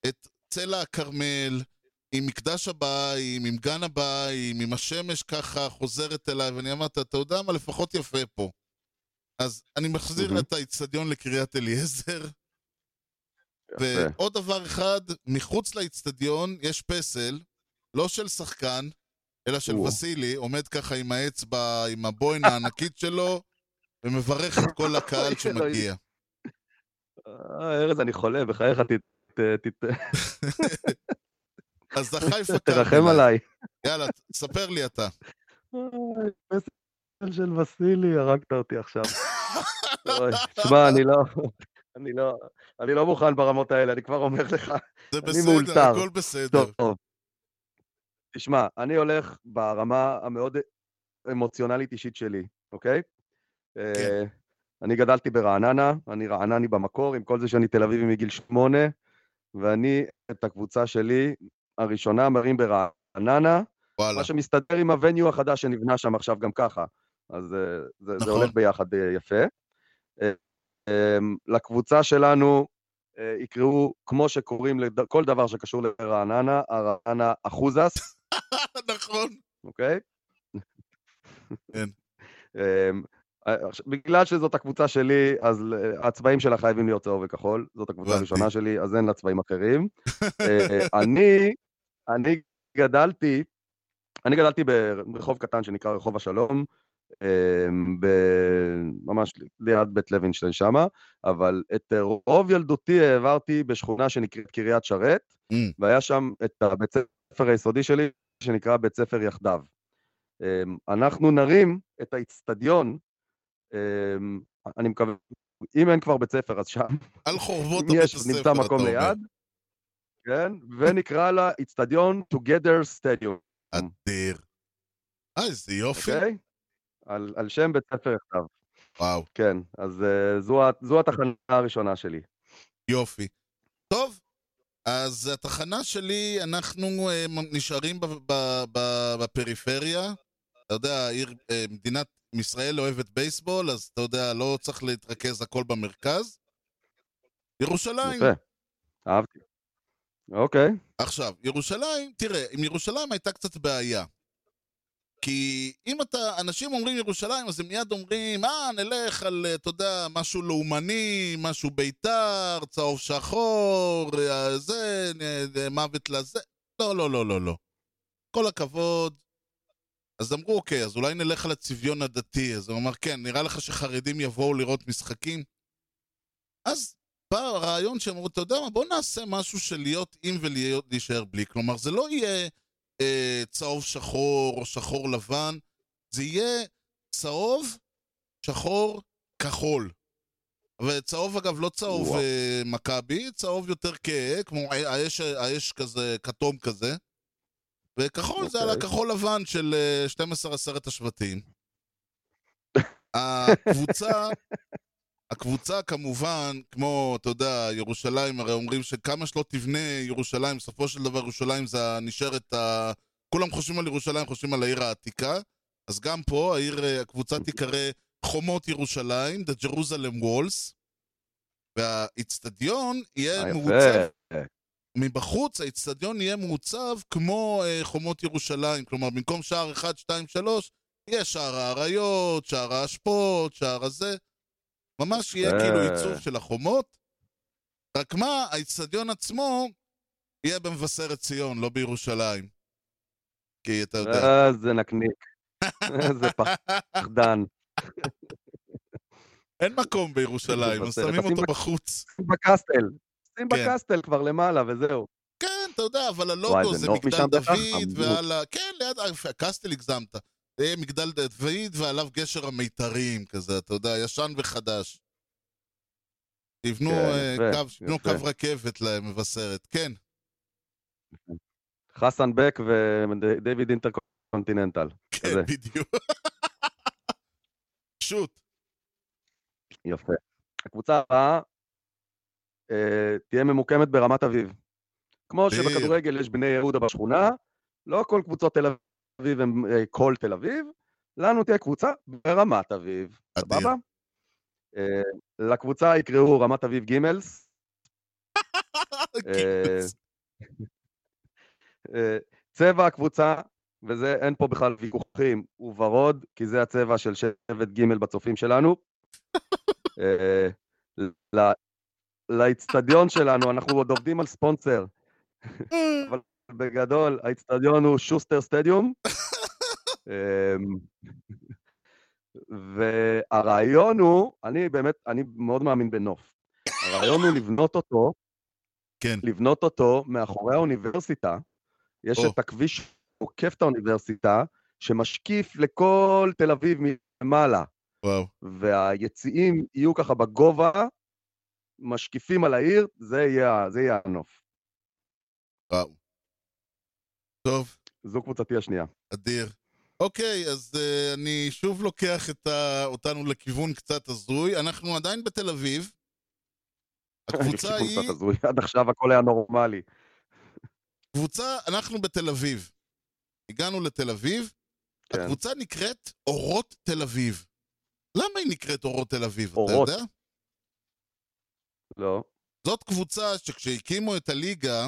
את צלע הכרמל, עם מקדש הבאים, עם גן הבאים, עם השמש ככה חוזרת אליי, ואני אמרתי, אתה יודע מה, לפחות יפה פה. אז אני מחזיר מהמם. את האיצטדיון לקריית אליעזר. ועוד דבר אחד, מחוץ לאיצטדיון יש פסל, לא של שחקן, אלא של. וסילי, עומד ככה עם האצבע, עם הבוין הענקית שלו, ומברך את כל הקהל. שמגיע. אה, ארז, אני חולה, בחייך, ת- ת- ת- [LAUGHS] אז חיפה תרחם קרמלייט. עליי. יאללה, ספר לי אתה. פסל של וסילי, הרגת אותי עכשיו. [LAUGHS] שמע, אני לא... אני לא, אני לא מוכן ברמות האלה, אני כבר אומר לך. זה בסדר. הכל בסדר. טוב. תשמע, אני הולך ברמה המאוד אמוציונלית אישית שלי, אוקיי? אה, אני גדלתי ברעננה, אני רענני במקור, עם כל זה שאני תל אביבי מגיל שמונה, ואני את הקבוצה שלי, הראשונה מרים ברעננה, וואלה. מה שמסתדר עם הווניו החדש שנבנה שם עכשיו גם ככה. אז אה, זה, זה נכון. הולך ביחד אה, יפה. אה, אה, לקבוצה שלנו יקראו, כמו שקוראים לכל דבר שקשור לרעננה, הרעננה אחוזס, [LAUGHS] נכון. אוקיי? כן. [LAUGHS] בגלל שזאת הקבוצה שלי, אז הצבעים שלה חייבים להיות צהוב וכחול, זאת הקבוצה. הראשונה שלי, אז אין לה צבעים אחרים. [LAUGHS] אה, אני, אני גדלתי, אני גדלתי ברחוב קטן שנקרא רחוב השלום, אמ, ב- ממש ליד בית לוינשטיין שמה, אבל את רוב ילדותי העברתי בשכונה שנקראת קריית שרת, Mm. והיה שם את הבית ספר היסודי שלי, שנקרא בית ספר יחדיו. אמ, אנחנו נרים את האיצטדיון, אני מקווה, אם אין כבר בית ספר אז שם, על חורבות הבית הספר, נמצא מקום. ליד, כן, ונקרא לה איצטדיון Together Stadium, אדיר. אה, איזה יופי. אוקיי? על, על שם בית ספר יחדיו, וואו, כן, אז uh, זו, זו התחנה הראשונה שלי. יופי. טוב, אז התחנה שלי, אנחנו מ- נשארים ב- ב- ב- בפריפריה. אתה יודע, עיר, אה, מדינת ישראל אוהבת בייסבול, אז אתה יודע, לא צריך להתרכז הכל במרכז. ירושלים. יפה, אהבתי. אוקיי, עכשיו, ירושלים, תראה, עם ירושלים הייתה קצת בעיה. כי אם אתה, אנשים אומרים ירושלים, אז הם מיד אומרים, אה, נלך על, אתה יודע, משהו לאומני, משהו בית"ר, צהוב שחור, אה, זה, מוות לזה. לא, לא, לא, לא, לא. כל הכבוד. אז אמרו, אוקיי, אז אולי נלך על הצביון הדתי. אז הוא אמר, כן, נראה לך שחרדים יבואו לראות משחקים? אז בא הרעיון שהם אמרו, אתה יודע מה, בוא נעשה משהו של להיות עם ולהישאר בלי. כלומר, זה לא יהיה אה, צהוב שחור או שחור לבן, זה יהיה צהוב, שחור, כחול. וצהוב אגב לא צהוב. אה, מכבי, צהוב יותר כהה, כמו האש, האש כזה, כתום כזה. וכחול זה על אוקיי. הכחול לבן של אה, 12 עשרת השבטים. [LAUGHS] הקבוצה, הקבוצה כמובן, כמו, אתה יודע, ירושלים, הרי אומרים שכמה שלא תבנה ירושלים, בסופו של דבר ירושלים זה נשארת ה... כולם חושבים על ירושלים, חושבים על העיר העתיקה. אז גם פה העיר, אה, הקבוצה תיקרא חומות ירושלים, The Jerusalem Walls. והאיצטדיון יהיה אה, מעוצב. מבחוץ האיצטדיון יהיה מעוצב כמו אה, חומות ירושלים, כלומר במקום שער 1, 2, 3, יהיה שער האריות, שער האשפות, שער הזה. ממש יהיה יפה. כאילו עיצוב של החומות. רק מה, האיצטדיון עצמו יהיה במבשרת ציון, לא בירושלים. כי אתה יודע. איזה נקניק. [LAUGHS] איזה פחדן. אין מקום בירושלים, אז. שמים אותו בחוץ. בקסטל. שים כן. בקסטל כבר למעלה וזהו. כן, אתה יודע, אבל הלוגו זה מגדל דוד. ועל ה... כן, ליד... אה, קסטל הגזמת. זה מגדל דוד ועליו גשר המיתרים כזה, אתה יודע, ישן וחדש. תבנו כן, אה, קו, רכבת למבשרת, כן. חסן בק ודייוויד אינטרקונטיננטל. כן. בדיוק. [LAUGHS] שוט. יפה. הקבוצה הבאה אה, תהיה ממוקמת ברמת אביב. כמו. שבכדורגל יש בני יהודה בשכונה, לא כל קבוצות תל אביב הם אה, כל תל אביב, לנו תהיה קבוצה ברמת אביב. סבבה? אה, לקבוצה יקראו רמת אביב גימלס. אה, צבע הקבוצה, וזה, אין פה בכלל ויכוחים, הוא ורוד, כי זה הצבע של שבט ג' בצופים שלנו. [LAUGHS] לאיצטדיון שלנו, אנחנו עוד עובדים על ספונסר. אבל בגדול, האיצטדיון הוא שוסטר סטדיום. אמ, והרעיון הוא, אני באמת, אני מאוד מאמין בנוף. הרעיון הוא לבנות אותו, כן. לבנות אותו מאחורי האוניברסיטה. יש או. את הכביש שעוקף את האוניברסיטה, שמשקיף לכל תל אביב מלמעלה, וואו. והיציעים יהיו ככה בגובה, משקיפים על העיר, זה יהיה, זה יהיה הנוף. וואו. טוב, זו קבוצתי השנייה. אדיר. אוקיי, אז uh, אני שוב לוקח את ה... אותנו לכיוון קצת הזוי. אנחנו עדיין בתל אביב. הקבוצה [LAUGHS] היא... קצת הזוי, עד עכשיו הכל היה נורמלי. קבוצה, אנחנו בתל אביב. הגענו לתל אביב, כן. הקבוצה נקראת אורות תל אביב. למה היא נקראת אורות תל אביב, אורות. אתה יודע? לא. זאת קבוצה שכשהקימו את הליגה,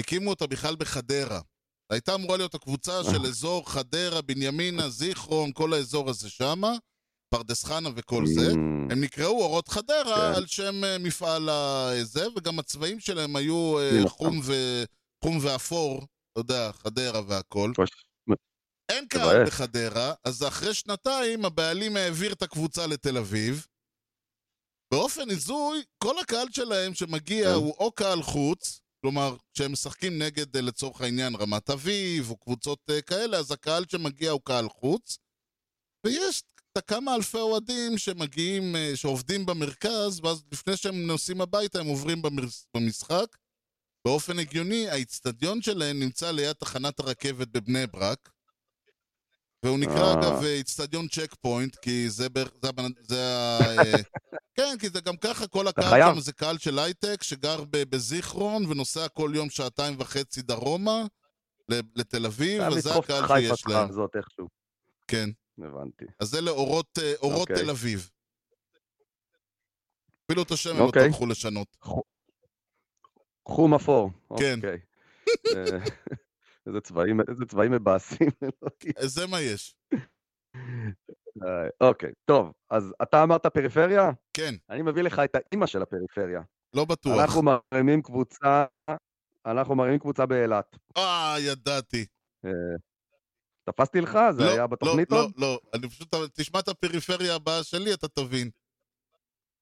הקימו אותה בכלל בחדרה. הייתה אמורה להיות הקבוצה של אזור חדרה, בנימינה, זיכרון, כל האזור הזה שמה, פרדס חנה וכל זה. Mm, הם נקראו אורות חדרה כן. על שם אה, מפעל הזה, וגם הצבעים שלהם היו אה. חום, ו... חום ואפור, אתה יודע, חדרה והכל. אין קהל. בחדרה, אז אחרי שנתיים הבעלים העביר את הקבוצה לתל אביב. באופן הזוי, כל הקהל שלהם שמגיע כן. הוא או קהל חוץ, כלומר, כשהם משחקים נגד, אה, לצורך העניין, רמת אביב, או קבוצות אה, כאלה, אז הקהל שמגיע הוא קהל חוץ. ויש את כמה אלפי אוהדים שמגיעים, אה, שעובדים במרכז, ואז לפני שהם נוסעים הביתה הם עוברים במשחק. באופן הגיוני, האיצטדיון שלהם נמצא ליד תחנת הרכבת בבני ברק. והוא נקרא. אגב, איצטדיון צ'ק פוינט, כי זה זה, זה ה... אה, [LAUGHS] כן, כי זה גם ככה, כל הקהל. שם זה קהל של הייטק, שגר בזיכרון, ונוסע כל יום שעתיים וחצי דרומה, לתל אביב, וזה הקהל שיש להם. כן. הבנתי. אז אלה אורות, אה, אורות אוקיי. תל אביב. אפילו את השם הם לא אוקיי. טרחו לשנות. חום אפור. כן. אוקיי. אה, [LAUGHS] איזה צבעים, מבאסים. אה, זה מה יש. אה, אוקיי, טוב, אז אתה אמרת פריפריה? כן, אני מביא לך את האימא של הפריפריה. לא בטוח. אנחנו מרימים קבוצה, אנחנו מרימים קבוצה באילת. אה, ידעתי. אה, תפסתי לך? זה לא, היה בתוכנית לא, עוד? לא, לא. אני פשוט, תשמע את הפריפריה הבאה שלי, אתה תבין.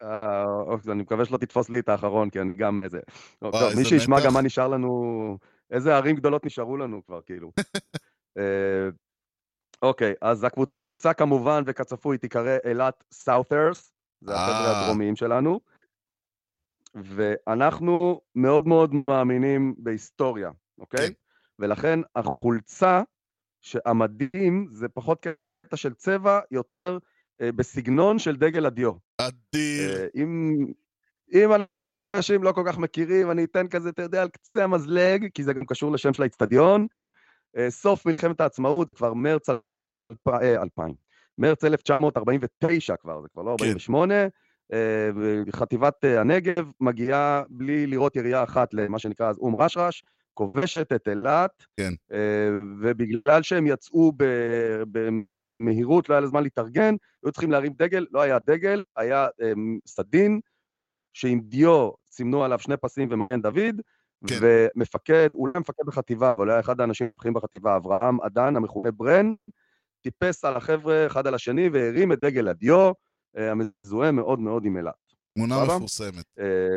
אה, אוקיי, אני מקווה שלא תתפוס לי את האחרון, כי אני גם איזה... טוב, מי שישמע. גם מה נשאר לנו, איזה ערים גדולות נשארו לנו כבר, כאילו. [LAUGHS] אוקיי, אז הקבוצה כמובן, וכצפוי, תיקרא אילת סאות'רס, זה החבר'ה אה. הדרומיים שלנו, ואנחנו מאוד מאוד מאמינים בהיסטוריה, אוקיי? כן. ולכן החולצה, המדים, זה פחות קטע של צבע, יותר אה, בסגנון של דגל הדיו. אדיר. אה, אם, אם אנשים לא כל כך מכירים, אני אתן כזה, אתה יודע, על קצה המזלג, כי זה גם קשור לשם של האיצטדיון. אה, סוף מלחמת העצמאות, כבר מרץ 2000, מרץ 1949 כבר, זה כבר לא כן. 48. אה, חטיבת אה, הנגב מגיעה בלי לראות ירייה אחת למה שנקרא אז אום רשרש, כובשת את אילת, כן. אה, ובגלל שהם יצאו במהירות, לא היה להם זמן להתארגן, היו צריכים להרים דגל, לא היה דגל, היה אה, סדין, שעם דיו סימנו עליו שני פסים ומגן דוד, כן. ומפקד, אולי מפקד בחטיבה, אבל היה אחד האנשים הבכירים בחטיבה, אברהם אדן, המכונה ברן, טיפס על החבר'ה אחד על השני והרים את דגל הדיו, אה, המזוהה מאוד מאוד עם אילת. תמונה? מפורסמת. אה,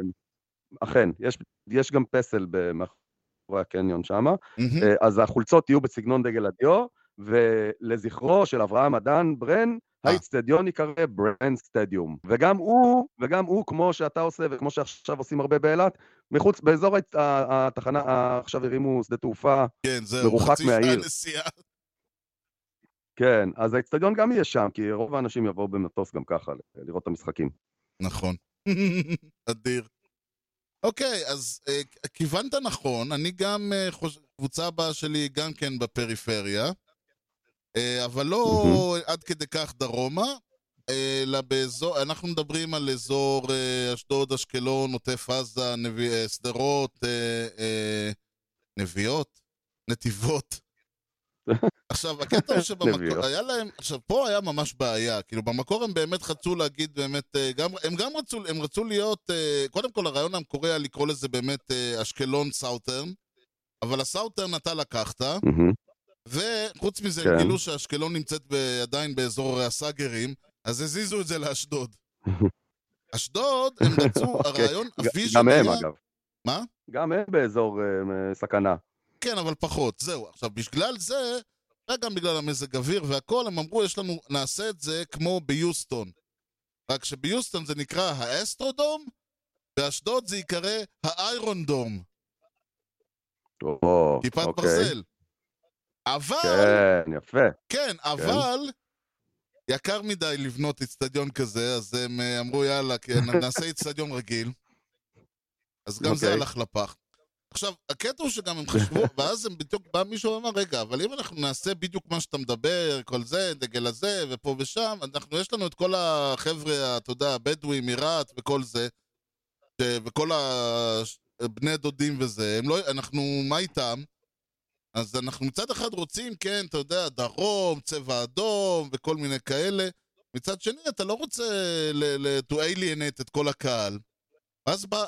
אכן, יש, יש גם פסל מאחורי הקניון שם, מהמם. אה, אז החולצות יהיו בסגנון דגל הדיו, ולזכרו של אברהם אדן ברן. האיצטדיון ייקרא ברן סטדיום. וגם הוא, וגם הוא, כמו שאתה עושה וכמו שעכשיו עושים הרבה באילת, מחוץ, באזור התחנה, עכשיו הרימו שדה תעופה, כן, זהו, מרוחק חצי שעה מהעיר. נסיעה. כן, אז האיצטדיון גם יהיה שם, כי רוב האנשים יבואו במטוס גם ככה, לראות את המשחקים. נכון. [LAUGHS] אדיר. אוקיי, אז אה, כיוונת נכון, אני גם, אה, חוש... קבוצה הבאה שלי היא גם כן בפריפריה, אה, אבל לא עד כדי כך דרומה, אלא באזור, אנחנו מדברים על אזור אשדוד, אשקלון, עוטף עזה, שדרות, נביעות? נתיבות. עכשיו, הקטע הוא [LAUGHS] שבמקור. היה להם, עכשיו, פה היה ממש בעיה, כאילו, במקור הם באמת רצו להגיד באמת, אה, גם, הם גם רצו, הם רצו להיות, אה, קודם כל הרעיון המקורי היה לקרוא לזה באמת אה, אשקלון סאוטרן, אבל ה Southern אתה לקחת. וחוץ מזה כן. הם גילו שאשקלון נמצאת עדיין באזור הסאגרים, אז הזיזו את זה לאשדוד. [LAUGHS] אשדוד, הם רצו, [LAUGHS] אוקיי. הרעיון, ה vision גם הם, היה... אגב. מה? גם הם באזור אה, סכנה. כן, אבל פחות, זהו. עכשיו, בגלל זה, וגם בגלל המזג אוויר והכל, הם אמרו, יש לנו, נעשה את זה כמו ביוסטון. רק שביוסטון זה נקרא האסטרודום, באשדוד זה ייקרא האיירון דום, או, כיפת אוקיי. ברזל. אבל, כן, יפה. כן, אבל, יקר מדי לבנות איצטדיון כזה, אז הם אה, אמרו, יאללה, כן, נעשה איצטדיון רגיל. אז גם זה אוקיי. הלך לפח. עכשיו, הקטע הוא שגם הם חשבו, [LAUGHS] ואז הם בדיוק, בא מישהו ואמר, רגע, אבל אם אנחנו נעשה בדיוק מה שאתה מדבר, כל זה, דגל הזה, ופה ושם, אנחנו, יש לנו את כל החבר'ה, אתה יודע, הבדואים, מרהט וכל זה, ש- וכל הבני דודים וזה, הם לא, אנחנו, מה איתם? אז אנחנו מצד אחד רוצים, כן, אתה יודע, דרום, צבע אדום וכל מיני כאלה. מצד שני, אתה לא רוצה ל- ל- to alienate את כל הקהל. ואז, בא,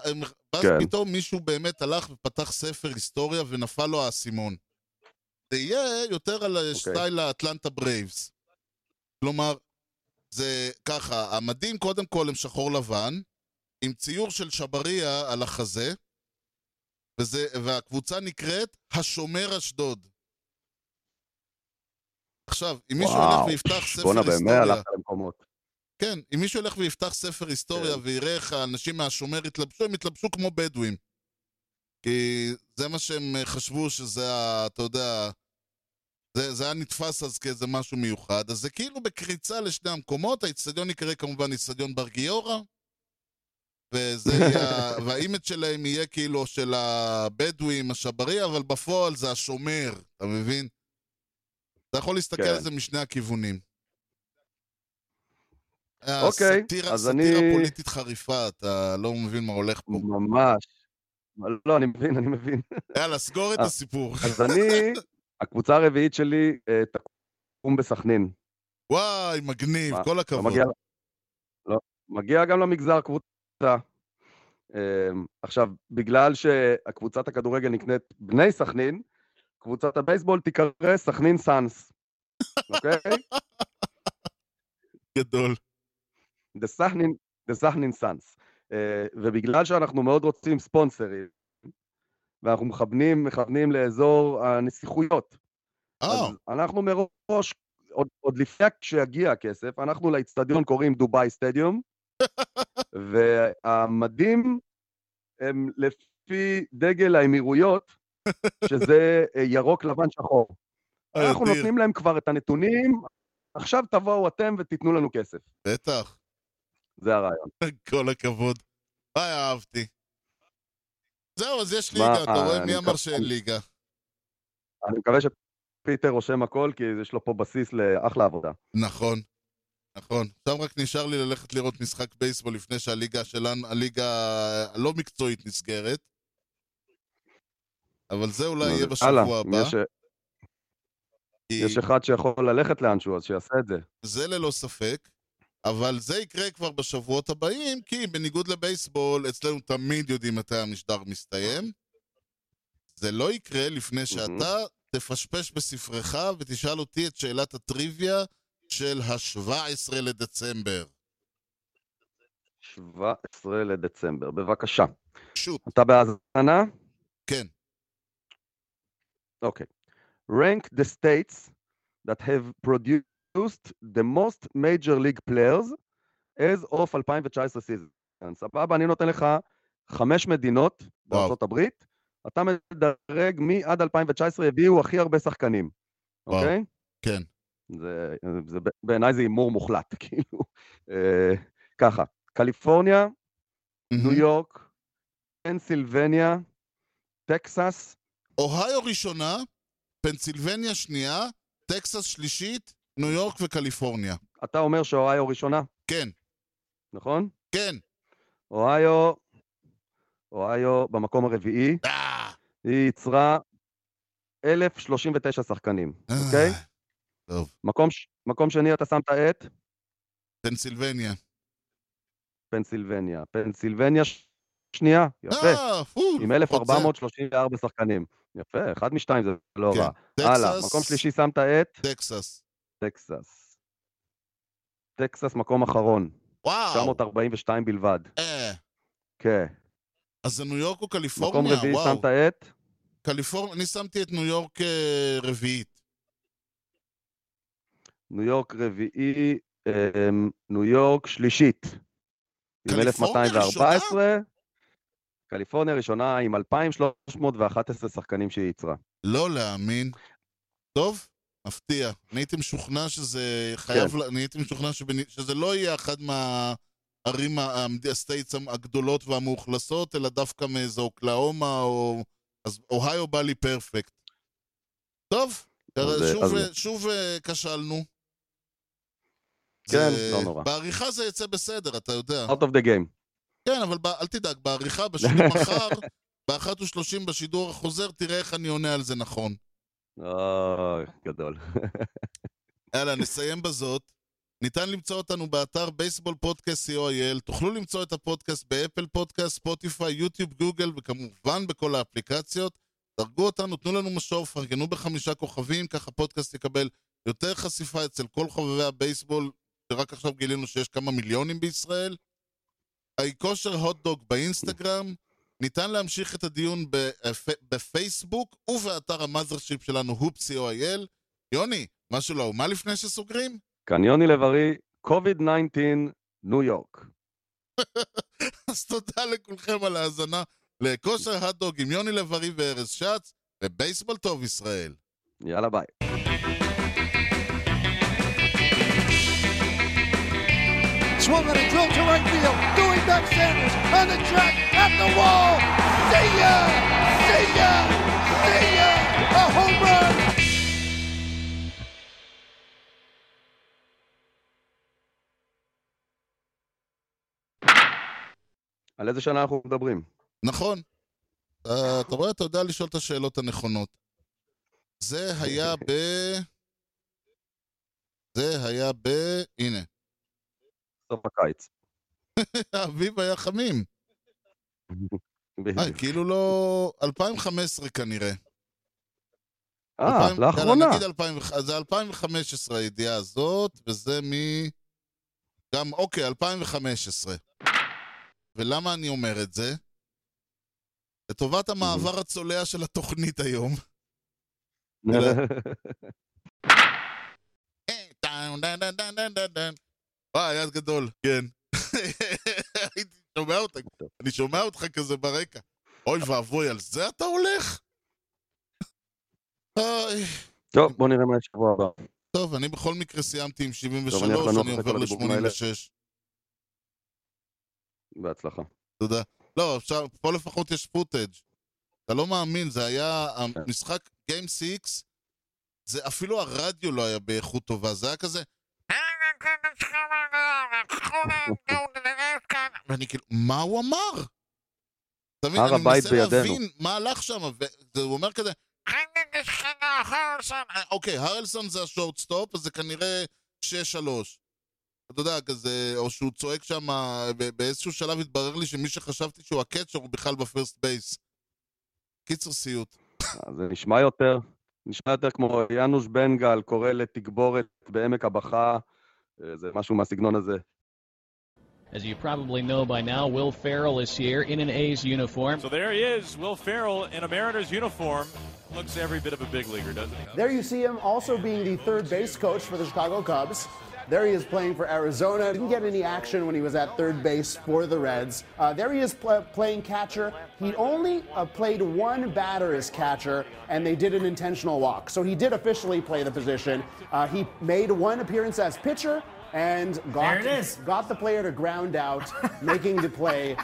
ואז כן. פתאום מישהו באמת הלך ופתח ספר היסטוריה ונפל לו האסימון. זה יהיה יותר על סטייל האטלנטה ברייבס. כלומר, זה ככה, המדים קודם כל הם שחור לבן, עם ציור של שבריה על החזה, וזה, והקבוצה נקראת השומר אשדוד. עכשיו, אם מישהו וואו, ילך ויפתח ספר בואנה, באמת היסטוריה, הלכת למקומות. כן, אם מישהו ילך ויפתח ספר היסטוריה כן. ויראה איך האנשים מהשומר התלבשו, הם התלבשו כמו בדואים. כי זה מה שהם אה, חשבו שזה. אתה יודע... זה, זה היה נתפס אז כאיזה משהו מיוחד, אז זה כאילו בקריצה לשני המקומות, האיצטדיון יקרא כמובן איצטדיון בר גיורא, וזה [LAUGHS] יהיה, והאימג' שלהם יהיה כאילו של הבדואים, השברי, אבל בפועל זה השומר, אתה מבין? אתה יכול להסתכל כן. על זה משני הכיוונים. אה, אוקיי, סאטירה, אז סאטירה אני- פוליטית חריפה, אתה לא מבין מה הולך פה. ממש. לא, אני מבין, אני מבין. יאללה, סגור את אה, הסיפור. אז אני, [LAUGHS] הקבוצה הרביעית שלי אה, תקום בסכנין. וואי, מגניב, כל לא הכבוד. מגיע, לא, מגיע גם למגזר קבוצה. אה, עכשיו, בגלל שהקבוצת הכדורגל נקנית בני סכנין, קבוצת הבייסבול תיקרא סכנין סאנס, אוקיי? [LAUGHS] גדול. The סכנין, סכנין סאנס. אה, ובגלל שאנחנו מאוד רוצים ספונסרים, ואנחנו מכוונים, מכוונים לאזור הנסיכויות, אה, אז אנחנו מראש, עוד, עוד לפני שיגיע הכסף, אנחנו לאיצטדיון קוראים דובאי סטדיום, [LAUGHS] והמדים הם לפי דגל האמירויות, שזה אה, ירוק, לבן, שחור. אנחנו. נותנים להם כבר את הנתונים, עכשיו תבואו אתם ותיתנו לנו כסף. בטח, זה הרעיון. [LAUGHS] כל הכבוד. וואי, אהבתי. זהו, אז יש ליגה, אתה רואה? מי אמר שאין ליגה? אני מקווה שפיטר רושם הכל, כי יש לו פה בסיס לאחלה עבודה. נכון, נכון. עכשיו רק נשאר לי ללכת לראות משחק בייסבול לפני שהליגה שלנו, הליגה הלא מקצועית נסגרת. אבל זה אולי יהיה בשבוע הבא. יש- כי יש אחד שיכול ללכת לאנשהו, אז שיעשה את זה. זה ללא ספק. אבל זה יקרה כבר בשבועות הבאים, כי בניגוד לבייסבול, אצלנו תמיד יודעים מתי המשדר מסתיים. זה לא יקרה לפני שאתה תפשפש בספרך ותשאל אותי את שאלת הטריוויה של ה-17 לדצמבר. 17 לדצמבר, בבקשה. שוט, אתה בהאזנה? כן. אוקיי. rank the states that have produced the most major league players as of 2019 season. סבבה, אני נותן לך חמש מדינות בארצות הברית, אתה מדרג מי עד 2019 הביאו הכי הרבה שחקנים. אוקיי? כן. זה, זה בעיניי זה הימור מוחלט, [LAUGHS] כאילו. אה, ככה, קליפורניה, ניו יורק, פנסילבניה, טקסס, אוהיו ראשונה, פנסילבניה שנייה, טקסס שלישית, ניו יורק וקליפורניה. אתה אומר שאוהיו ראשונה, כן, נכון? כן. אוהיו, אוהיו במקום הרביעי, אה, היא ייצרה 1,039 שחקנים, אוקיי? אה, טוב, מקום, מקום שני אתה שמת את פנסילבניה. פנסילבניה. פנסילבניה שנייה, יפה, אה, עם לפחות זה. 1,434 שחקנים. יפה, אחד משתיים זה לא כן. רע. הלאה, מקום שלישי שמת את טקסס. טקסס. טקסס מקום אחרון, וואו. 942 בלבד. אה, כן. אז זה ניו יורק או מקום קליפורניה? רביעי וואו. שמת את קליפורניה, אני שמתי את ניו יורק אה, רביעית. ניו יורק רביעי, אמ, ניו יורק שלישית. עם קליפורניה 1214. קליפורניה ראשונה עם 2,311 שחקנים שהיא ייצרה. לא להאמין. טוב, מפתיע. אני הייתי משוכנע שזה חייב, כן. ל- אני הייתי משוכנע שבנ- שזה לא יהיה אחת מהערים, ה states הגדולות והמאוכלסות, אלא דווקא מאיזה אוקלהומה או... אז אוהיו בא לי perfect. טוב, אז, אה, שוב, אז- אה, שוב אה, כשלנו. כן, זה- לא נורא. בעריכה זה יצא בסדר, אתה יודע. Out of the game. כן, אבל ב- אל תדאג, בעריכה, בשידור [LAUGHS] מחר, ב-1.30 בשידור החוזר, תראה איך אני עונה על זה נכון. אוי, [LAUGHS] גדול. יאללה, [LAUGHS] נסיים בזאת. ניתן למצוא אותנו באתר בייסבול פודקאסט co.il. תוכלו למצוא את הפודקאסט באפל פודקאסט, ספוטיפיי, יוטיוב, גוגל, וכמובן בכל האפליקציות. דרגו אותנו, תנו לנו משוב, פרגנו בחמישה כוכבים, ככה הפודקאסט יקבל יותר חשיפה אצל כל חובבי הבייסבול, שרק עכשיו גילינו שיש כמה מיליונים בישראל. האי כושר הוטדוג באינסטגרם. ניתן להמשיך את הדיון בפ... בפייסבוק ובאתר המאזרשיפ שלנו, הופ.co.il. יוני, משהו לאומה לפני שסוגרים? קניוני לב-ארי, COVID-19, ניו יורק. [LAUGHS] אז תודה לכולכם על ההאזנה לכושר הדוג עם יוני לב-ארי וארז שץ, ובייסבול טוב ישראל. יאללה ביי. Swung on a drill to right field. Doing back Sanders on the track at the wall. See ya! See ya! See ya! A home run! על איזה שנה אנחנו מדברים? נכון. Uh, אתה רואה, אתה יודע לשאול את השאלות הנכונות. זה היה ב... זה היה ב... הנה. הקיץ. [LAUGHS] האביב היה חמים. [LAUGHS] אה. כאילו לא... 2015 כנראה. אה, לאחרונה. נגיד 2000, אז זה 2015 הידיעה הזאת, וזה מ... גם, אוקיי, 2015. ולמה אני אומר את זה? לטובת המעבר הצולע של התוכנית היום. [LAUGHS] וואי, יד גדול, כן. [LAUGHS] הייתי שומע אותך, אני שומע אותך כזה ברקע. אוי ואבוי, על זה אתה הולך? [LAUGHS] איי, טוב, בוא נראה מה יש שבוע הבא. טוב, אני בכל מקרה סיימתי עם 73, אני עובר כל הדיבורים האלה. ל-86. בהצלחה. תודה. לא, אפשר, פה לפחות יש פוטאג'. אתה לא מאמין, זה היה כן. המשחק Game 6, זה אפילו הרדיו לא היה באיכות טובה, זה היה כזה... [LAUGHS] ואני כאילו, מה הוא אמר? אתה מבין, אני מנסה. להבין מה הלך שם, והוא אומר כזה... אוקיי, הרלסון זה ה shortstop, אז זה כנראה 6-3. אתה יודע, כזה, או שהוא צועק שם, באיזשהו שלב התברר לי שמי שחשבתי שהוא ה catcher הוא בכלל ב first base. קיצר סיוט. אז זה נשמע יותר, נשמע יותר כמו יאנוש בנגל קורא לתגבורת בעמק הבכה, אה, זה משהו מהסגנון הזה. As you probably know by now, Will Farrell is here in an A's uniform. So there he is, Will Farrell in a Mariners uniform. Looks every bit of a big leaguer, doesn't he? There you see him also being the third base coach for the Chicago Cubs. There he is playing for Arizona. Didn't get any action when he was at third base for the Reds. Uh, there he is pl- playing catcher. He only uh, played one batter as catcher, and they did an intentional walk. So he did officially play the position. Uh, he made one appearance as pitcher and got, There it is. got the player to ground out, making the play